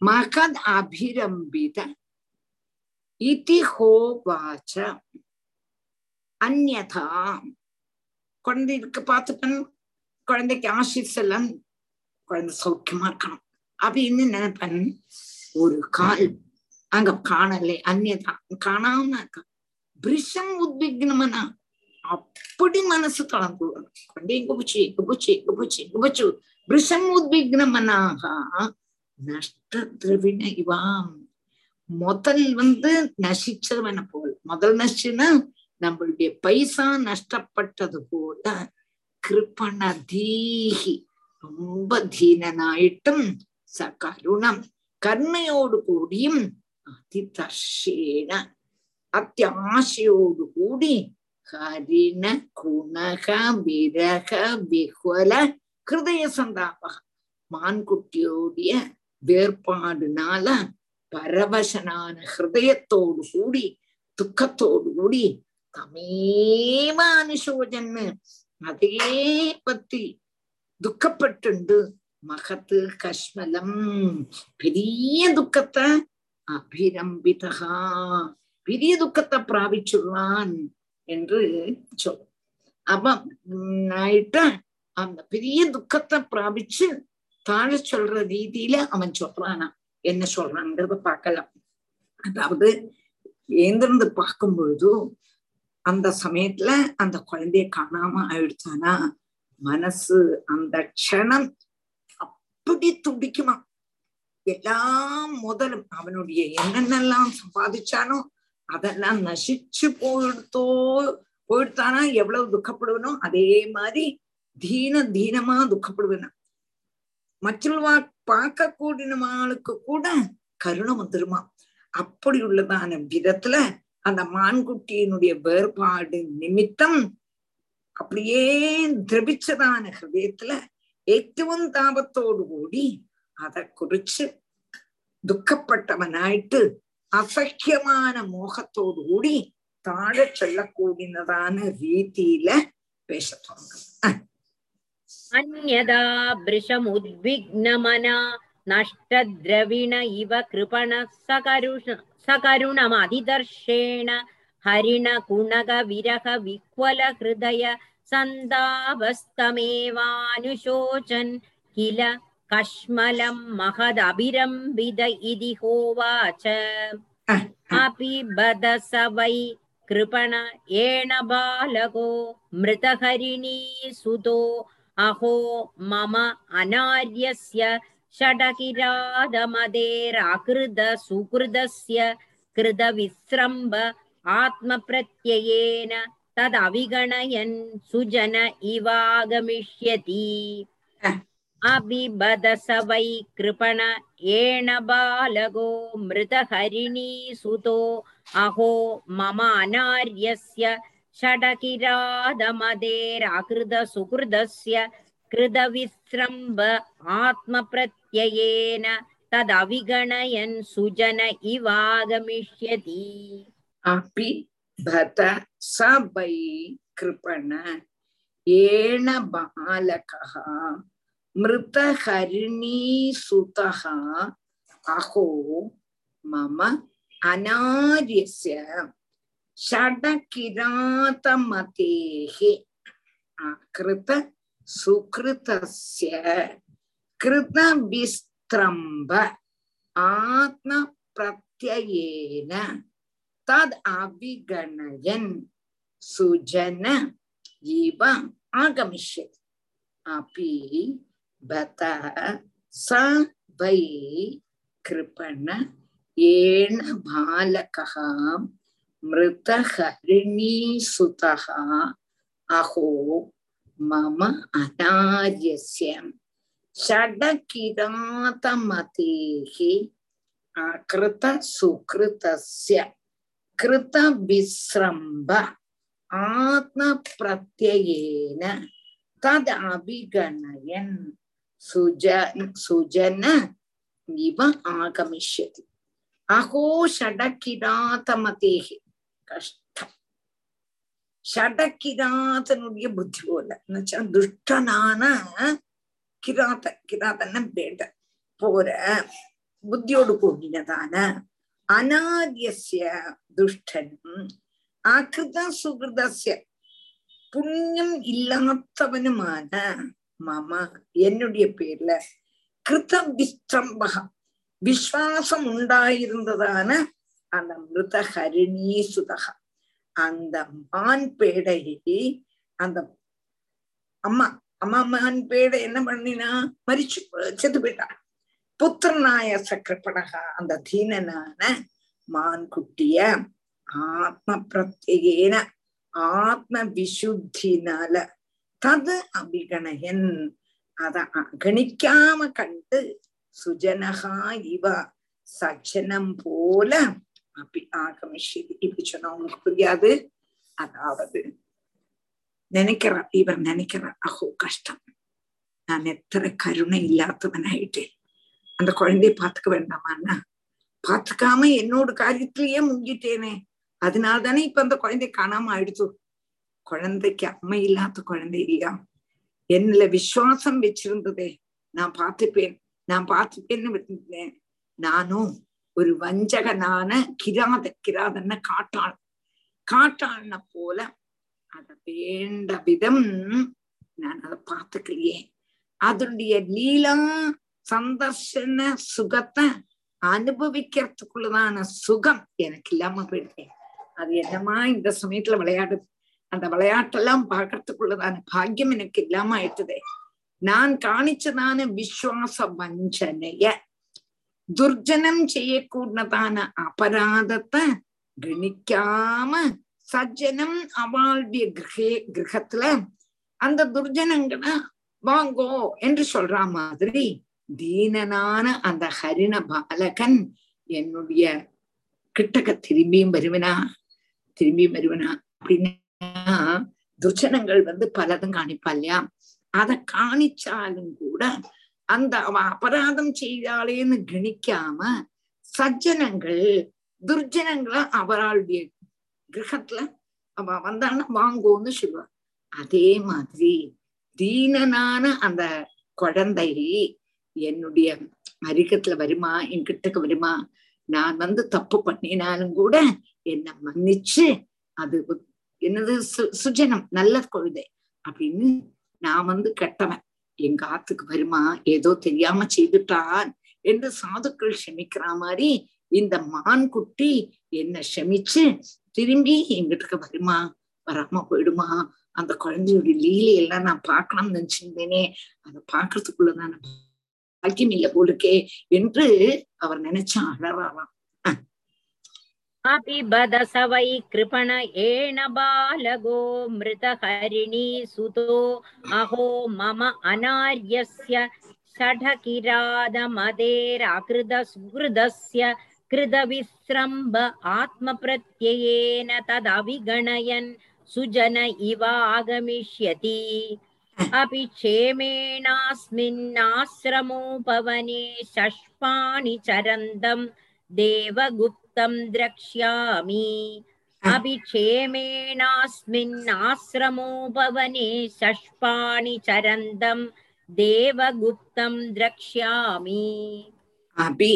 மகத் அபிரம்பித இதி ஹோவாச்ச அந்நதா குழந்தைக்கு பார்த்துக்கணும் குழந்தைக்கு ஆசிரிசலன் குழந்தை சௌக்கியமா இருக்கணும் அப்படின்னு நினைப்பன் ஒரு கால். அங்க காணலை அந்நதா। காணாம இருக்கான் பிரிஷம் உத்விக்னமனா அப்படி மனசு கலந்து குழந்தை எங்க போச்சு எங்க போச்சு எங்க போச்சு எங்க போச்சு விஷம் உத்விக்னமனாகா நஷ்ட திரவின இவாம். முதல் வந்து நசிச்சவன போல். முதல் நசிச்சுன்னா நம்மளுடைய பைசா நஷ்டப்பட்டது போல கிருப்பண தீகி ரொம்ப தீனனாயிட்டும் ச கருணம் கருணையோடு கூடியும் அதிதர்ஷேன. அத்தியாசையோடு கூடி ஹரிண குணக விரக விஹல ஹிருதய சந்தாபக மான்குட்டியோடைய வேறுபாடுனால பரவசனான ஹிருதயத்தோடு கூடி துக்கத்தோடு கூடி தமேவ அனுசோஜன்னு அதே பத்தி துக்கப்பட்டுண்டு மகத்து கஷ்மலம் பெரிய துக்கத்தை அபிரம்பிதகா பெரிய துக்கத்தை பிராபிச்சுள்ளான் என்று சொல். அப்ப ஆயிட்ட அந்த பெரிய துக்கத்தை பிராபிச்சு தாழ சொல்ற ரீதியில அவன் சொல்றானா. என்ன சொல்றான்ங்கிறத பார்க்கலாம். அதாவது ஏந்திருந்து பார்க்கும் பொழுது அந்த சமயத்துல அந்த குழந்தைய காணாம ஆயிடுச்சானா? மனசு அந்த க்ஷணம் அப்படி துடிக்குமா எல்லாம் முதலும். அவனுடைய என்னென்னலாம் சம்பாதிச்சானோ அதெல்லாம் நசிச்சு போயிடுத்தோ போயிடுத்தானா? எவ்வளவு துக்கப்படுவனோ? அதே மாதிரி தீன தீனமா துக்கப்படுவேன்? மற்றவா பார்க்க கூடினவாளுக்கு கூட கருணை வந்துருமா? அப்படி உள்ளதான விதத்துல அந்த மான்குட்டியினுடைய வேறுபாடு நிமித்தம் அப்படியே திரபிச்சதான ஹிருதயத்துல ஏற்றவும் தாபத்தோடு கூடி அதை குறிச்சு துக்கப்பட்டவனாயிட்டு அசக்கியமான மோகத்தோடு கூடி தாழ சொல்லக்கூடியதான ரீதியில பேச தொடங்கும் अन्यदा भृशमुद्विग्नमना नष्टद्रविण इव कृपणः सकरुष सकरुणमधिदर्शेण हरिणकुणगविरह विह्वलहृदय सन्तापस्तमेवानुशोचन् किल कश्मलं महदभिरम्बिद इति होवाच अपि बद स वै कृपण येण बालको मृतहरिणी सुतो अहो मम अनार्यस्य षडकिरादमदेराकृत सुकृतस्य कृतविस्रम्ब आत्मप्रत्ययेन तदविगणयन् सुजन इवागमिष्यति अबिबद स वै कृपण येण बालगो मृतहरिणी सुतो अहो मम अनार्यस्य षडकिरादमदेराकृतसुकृतस्य कृतविस्रम्ब आत्मप्रत्ययेन तदविगणयन् सुजन इवागमिष्यति अपि बत स वै कृपण येण बालकः मृतहरिणीसुतः अहो मम अनार्यस्य षडकिरातमतेः कृत सुकृतस्य कृतविस्त्रम्ब आत्मप्रत्ययेन तद् अभिगणयन् सुजन इव आगमिष्यति अपि बत स वै कृपण येन बालकः மிருதஹரிணீ சுதகா அஹோ மம அநாரியஸ்யம் ஷடகிராதமதேகி அகிருத சுகிருதஸ்ய கிருத விஸ்ரம்ப ஆத்ம பிரத்யேன தத் அபிகணயன் சுஜன் சுஜன இவ ஆகமிஷ்யதி அஹோ ஷடகிராதமதேகி கஷ்டம். ஷடக்கிராதனுடைய புத்தி போல. எന്നുவெச்சா துஷ்டனான கிராத கிராதன பேட போற புத்தியோடு கூடினதான அநாதியசிய துஷ்டனும் அகிருத சுகிருதசிய புண்ணியம் இல்லாதவனுமான மாமா. என்னுடைய பேர்ல கிருத விஸ்தம்பகம் விஸ்வாசம் உண்டாயிருந்ததான அந்த மிருத ஹரிணி சுதகா. அந்த மான் பேடையை அந்த அம்மா அம்மா மான் பேடை என்ன பண்ணினா மறிச்சு செத்து போயிட்டான். புத்திரனாய சக்கரப்படகா அந்த தீனனான மான் குட்டிய ஆத்ம பிரத்யேன ஆத்ம விசுத்தினால தது அபிகணயன். அத கணிக்காம கண்டு சுஜனகா இவ சஜனம் போல அப்படி ஆகமிஷியது இப்படி சொன்னா உங்களுக்கு புரியாது. அதாவது நினைக்கிறான் இவர் நினைக்கிறார் அஹோ கஷ்டம். நான் எத்தனை கருணை இல்லாதவனாயிட்டேன் அந்த குழந்தைய பாத்துக்க வேண்டாமான்னா? பாத்துக்காம என்னோட காரியத்திலேயே முங்கிட்டேனே. அதனால தானே இப்ப அந்த குழந்தை காணாம ஆயிடுச்சு குழந்தைக்கு அம்மை இல்லாத குழந்தை இல்லையா? என்னல விசுவாசம் வச்சிருந்ததே. நான் பார்த்துப்பேன். நான் பார்த்துப்பேன்னு நானும் ஒரு வஞ்சகனான கிராத கிராதன காட்டாள் காட்டாள்ன போல அத வேண்ட விதம் நான் அதை பார்த்துக்கலையே. அதனுடைய லீலம் சந்தர்ஷன சுகத்தை அனுபவிக்கிறதுக்குள்ளதான சுகம் எனக்கு இல்லாம போயிட்டேன் அது என்னமா இந்த சமயத்துல விளையாடுது? அந்த விளையாட்டெல்லாம் பார்க்கறதுக்குள்ளதான பாக்கியம் எனக்கு இல்லாம ஆயிட்டுதே. நான் காணிச்சதான விஸ்வாச வஞ்சனைய துர்ஜனம் செய்யக்கூடதான அபராதத்தை கணிக்காம சஜ்ஜனம் அவளுடைய கிரகே கிரகத்துல அந்த துர்ஜனங்களை வாங்கோ என்று சொல்ற மாதிரி தீனனான அந்த ஹரிண பாலகன் என்னுடைய கிட்டக்க திரும்பியும் வருவனா? திரும்பியும் வருவனா? அப்படின்னா துர்ஜனங்கள் வந்து பலதும் காணிப்பா இல்லையா? அதை காணிச்சாலும் கூட அந்த அவ அபராதம் செய்தாளேன்னு கணிக்காம சஜ்ஜனங்கள் துர்ஜனங்களை அவராளுடைய கிரகத்துல அவ வந்தான்னா வாங்கோன்னு சொல்லுவா. அதே மாதிரி தீனனான அந்த குழந்தை என்னுடைய அருகத்துல வருமா? என்கிட்டக்கு வருமா? நான் வந்து தப்பு பண்ணினாலும் கூட என்னை மன்னிச்சு அது என்னது சு சுஜனம் நல்ல குழந்தை அப்படின்னு நான் வந்து கெட்டவன். எங்க ஆத்துக்கு வருமா? ஏதோ தெரியாம செய்துட்டான் என்று சாதுக்கள் ஷமிக்கிற மாதிரி இந்த மான் குட்டி என்ன ஷமிச்சு திரும்பி எங்கிட்ட வருமா? வராம போயிடுமா? அந்த குழந்தையோட லீலையெல்லாம் நான் பார்க்கணும்னு நினைச்சிருந்தேனே. அதை பாக்குறதுக்குள்ளதான் பாக்கியம் இல்லை போலுக்கே என்று அவர் நினைச்சா அழறாராம். अपि बद स वै कृपण एण बालगो मृतहरिणी सुतो अहो मम अनार्यस्य षठकिरादमदेराकृतसुहृदस्य कृतविस्रम्भ आत्मप्रत्ययेन तदविगणयन् सुजन इवागमिष्यति अपि क्षेमेणास्मिन्नाश्रमोपवने शष्पाणि चरन्दम् देवगुप्तं द्रक्ष्यामि अपि क्षेमेणास्मिन्नाश्रमोपवने शष्पाणि चरन्दं देवगुप्तं द्रक्ष्यामि अपि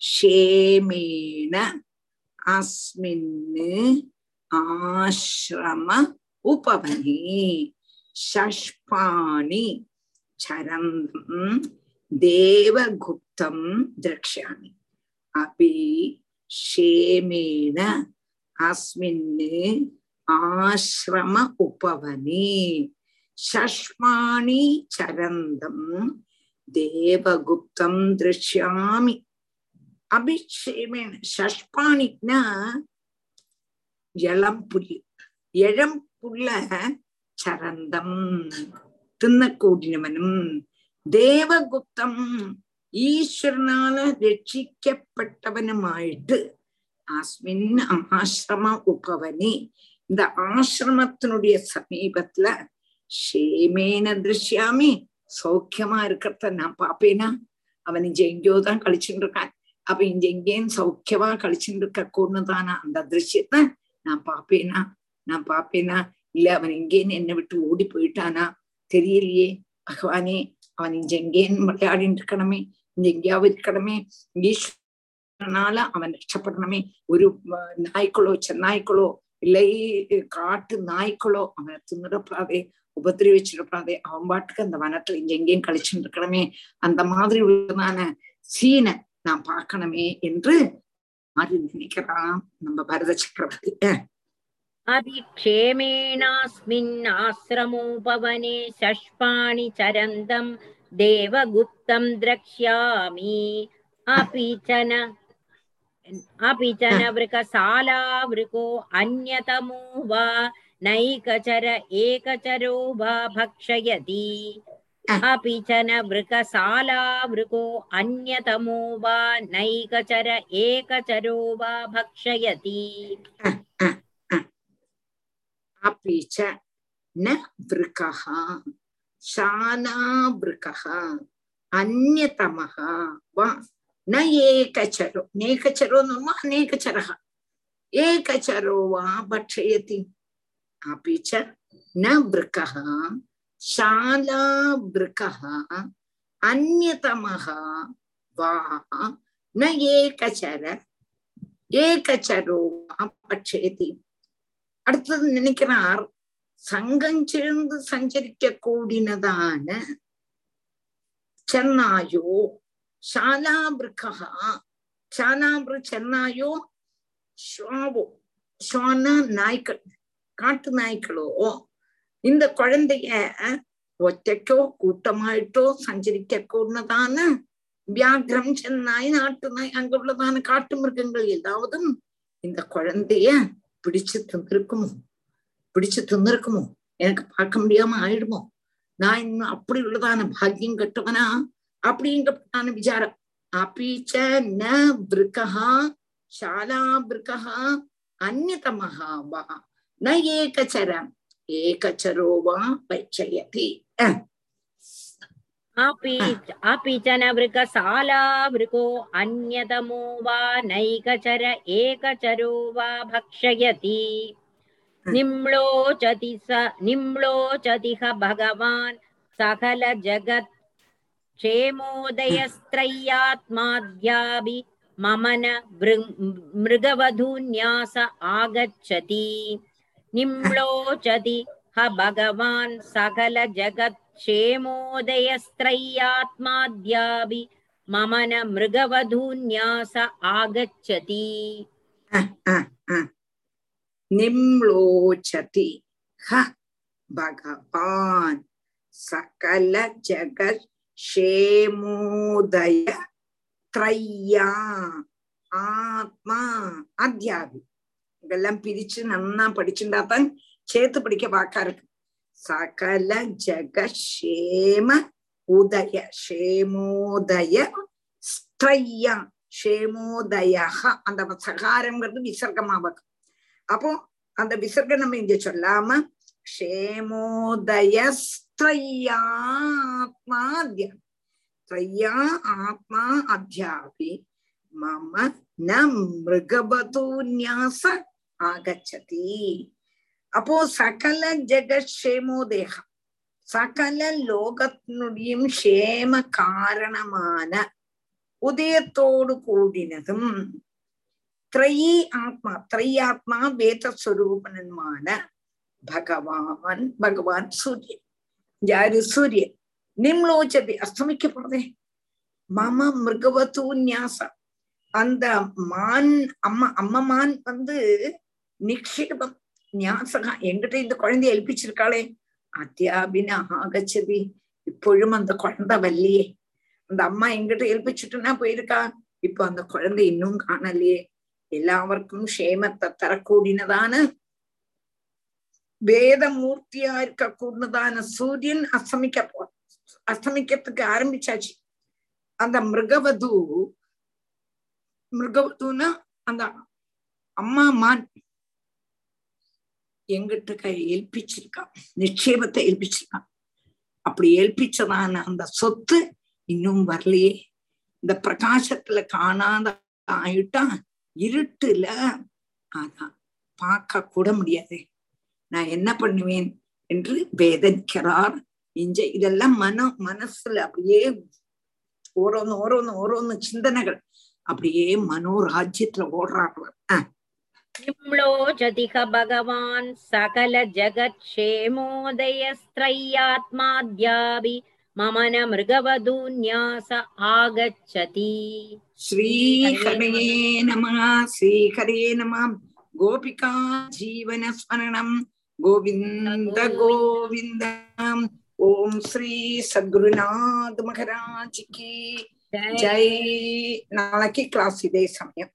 क्षेमेण अस्मिन् आश्रम उपवने षष्पाणि चरन्दं देवगुप्तं द्रक्ष्यामि अपि क्षेमेण अस्मिन् आश्रम उपवने षष्माणि चरन्दं देवगुप्तं दृश्यामि அபிஷேமேன ஷஷ்பாணிக்னா இளம் புல்லு இளம் புல்ல சரந்தம் தின்னக்கூடியவனும் தேவகுப்தம் ഈശ്വരനാല രക്ഷിക്കപ്പെട്ടവനുമായിട്ട് അസ്മിൻ ആശ്രമ ഉപവനി இந்த ஆசிரமத்தினுடைய சமீபத்துல ஷேமேன திருஷ்யாமி சௌக்கியமா இருக்கிறத நான் பாப்பேனா அவன் இங்க எங்கேயோ தான் கழிச்சுட்டு இருக்கான் அப்ப இங்க எங்கேயும் சௌக்கியமா கழிச்சுட்டு இருக்க கூடதான அந்த திருஷ்யத்தை நான் பாப்பேனா நான் பாப்பேனா இல்ல அவன் எங்கேன்னு என்னை விட்டு ஓடி போயிட்டானா தெரியலையே பகவானே அவன் இங்க எங்கேன்னு விளையாடிட்டு இருக்கணுமே இங்க எங்கேயாவது இருக்கணுமே ஈஸ்வரனால அவன் ரட்சப்படணுமே ஒரு நாய்க்களோ சென்னாய்க்களோ இல்லை காட்டு நாய்க்களோ அவனை தின்னுடப்படாதே உபதிரவிச்சிடப்படாதே அவன் பாட்டுக்கு அந்த வனத்துல இங்க எங்கேயும் கழிச்சுட்டு இருக்கணுமே அந்த மாதிரி உள்ளதான சீனை நான் பார்க்கணுமே என்று மாறி நினைக்கிறான் நம்ம பரத சக்கரவர்த்தி अभिक्षेमेणास्मिन्नाश्रमोपवने शष्पाणि चरन्दं देवगुप्तं द्रक्ष्यामि। अपि च न अपि च न वृकशालावृको अन्यतमो वा नैकचर एकचरो वा भक्षयति। अपि च न वृकशालावृको अन्यतमो वा नैकचर एकचरो वा भक्षयति। अपि च न वृकः शालावृकः अन्यतमः वा न एकचरो नेकचरो नाम अनेकचरः एकचरो वा भक्षयति अपि च न वृकः शालावृकः अन्यतमः वा न एकचर एकचरो वा भक्षयति அடுத்தது நினைக்கிறார் சங்கம் சேர்ந்து சஞ்சரிக்க கூடினதான சென்னாயோ சாலாபிருக்கா சாலாபிரு சென்னாயோ ஷாவோ ஷானா நாய்க்கள் காட்டு நாய்க்களோ இந்த குழந்தைய ஒற்றைக்கோ கூட்டமாயிட்டோ சஞ்சரிக்க கூடினதான வியாகிரம் சென்னாய் நாட்டு நாய் அங்குள்ளதான காட்டு மிருகங்கள் ஏதாவதும் இந்த குழந்தைய பிடிச்சு தின்னிருக்குமோ பிடிச்சு தின்னிருக்குமோ? எனக்கு பார்க்க முடியாம ஆயிடுமோ? நான் இன்னும் அப்படி உள்ளதான பாக்கியம் கட்டுவனா? அப்படிங்கப்பட்டான விசாரம். அபீச்ச ந விருக்கா சாலா விருக்கா அந்நதமஹா வா. ந ஏகச்சரம். ஏகச்சரோ வா आपीचनवृकसालावृको अन्यतमो वा नैकचर एकचरो वा भक्षयति। निम्लोचति स निम्लोचतिह भगवान् सकलजगत् क्षेमोदयस्त्रय्यात्माद्याभि ममन मृगवधून्यास आगच्छति। निम्लोचति ह भगवान् जगत् क्षेमोदयस्त्रय्यात्माद्याभि मम न मृगवधून्यास आगच्छति निम्लोचति ह भगवान् सकल जगत् क्षेमोदय ത്രയ്യാ ആത്മാ അധ്യാപി ഇതെല്ലാം പിരിച്ച് നന്നാ പഠിച്ചിണ്ടാത്താൻ ചേർത്ത് പിടിക്ക വാക്കാർക്ക് சகல ஜகஷேம உதய ஷேமோதய ஸ்திரையா ஷேமோதய அந்த சகாரம்ங்கிறது விசர்க்கமாகும் அப்போ அந்த விசர்க்கம் நம்ம இங்க சொல்லாம ஷேமோதய ஸ்திரையாத்மா அத்தியாபி த்ரையா ஆத்மா அத்தியாபி மம ந மிருகபதூன்யாச ஆகச்சதி. அப்போ சகல ஜெகக்ஷேமோதேகம் சகல லோகத்தினுடையும் க்ஷேம காரணமான உதயத்தோடு கூடினதும் த்ரயி ஆத்மா த்ரையாத்மா வேதஸ்வரூபனமான பகவான் பகவான் சூரியன் யாரு சூரியன் நிம்லோச்சதி அஸ்தமிக்க போறதே மம மிருகவத்து நியாசம் அந்த மான் அம்மா அம்ம மான் வந்து நிக்ஷேபம் ന്യാസക എങ്കിട്ട് ഇത് കുഴന്തയെ ഏൽപ്പിച്ചിരിക്കാളെ? അത്യാപിന ആകച്ചതി ഇപ്പോഴും അന്ത കുഴന്ത വല്ലിയേ. அந்த அம்மா எங்கிட்ட எழுப்பிச்சுட்டுனா போயிருக்கா இப்போ அந்த குழந்தை இன்னும் காணலையே எல்லாருக்கும் க்ஷேமத்தை தரக்கூடினதான வேதமூர்த்தியா இருக்க கூடதான சூரியன் அஸ்தமிக்க போ அஸ்தமிக்கிறதுக்கு ஆரம்பிச்சாச்சு அந்த மிருகவது மிருகவதுன்னா அந்த அம்மா மான் எங்கிட்ட கை ஏல்பிச்சிருக்கான் நிக்ஷேபத்தை ஏல்பிச்சிருக்கான் அப்படி ஏல்பிச்சதான அந்த சொத்து இன்னும் வரலையே. இந்த பிரகாசத்துல காணாத ஆயிட்டா இருட்டுல. அதான் பார்க்க கூட முடியாது. நான் என்ன பண்ணுவேன் என்று வேதனிக்கிறார். இஞ்ச இதெல்லாம் மன மனசுல அப்படியே ஓரோன்னு ஓரோன்னு ஓரோன்னு சிந்தனைகள். அப்படியே மனோராஜ்யத்துல ஓடுறாரு किम्लोचतिह भगवान् सकलजगत्क्षेमोदयस्त्रय्यात्माद्यापि ममन मृगवधून्यास आगच्छति श्रीहरये नमः श्रीहरये नमः गोपिका जीवनस्मरणं गोविन्द गोविन्द ॐ श्री सद्गुरुनाथ महाराज की जय नालकी क्लास इदे समयम्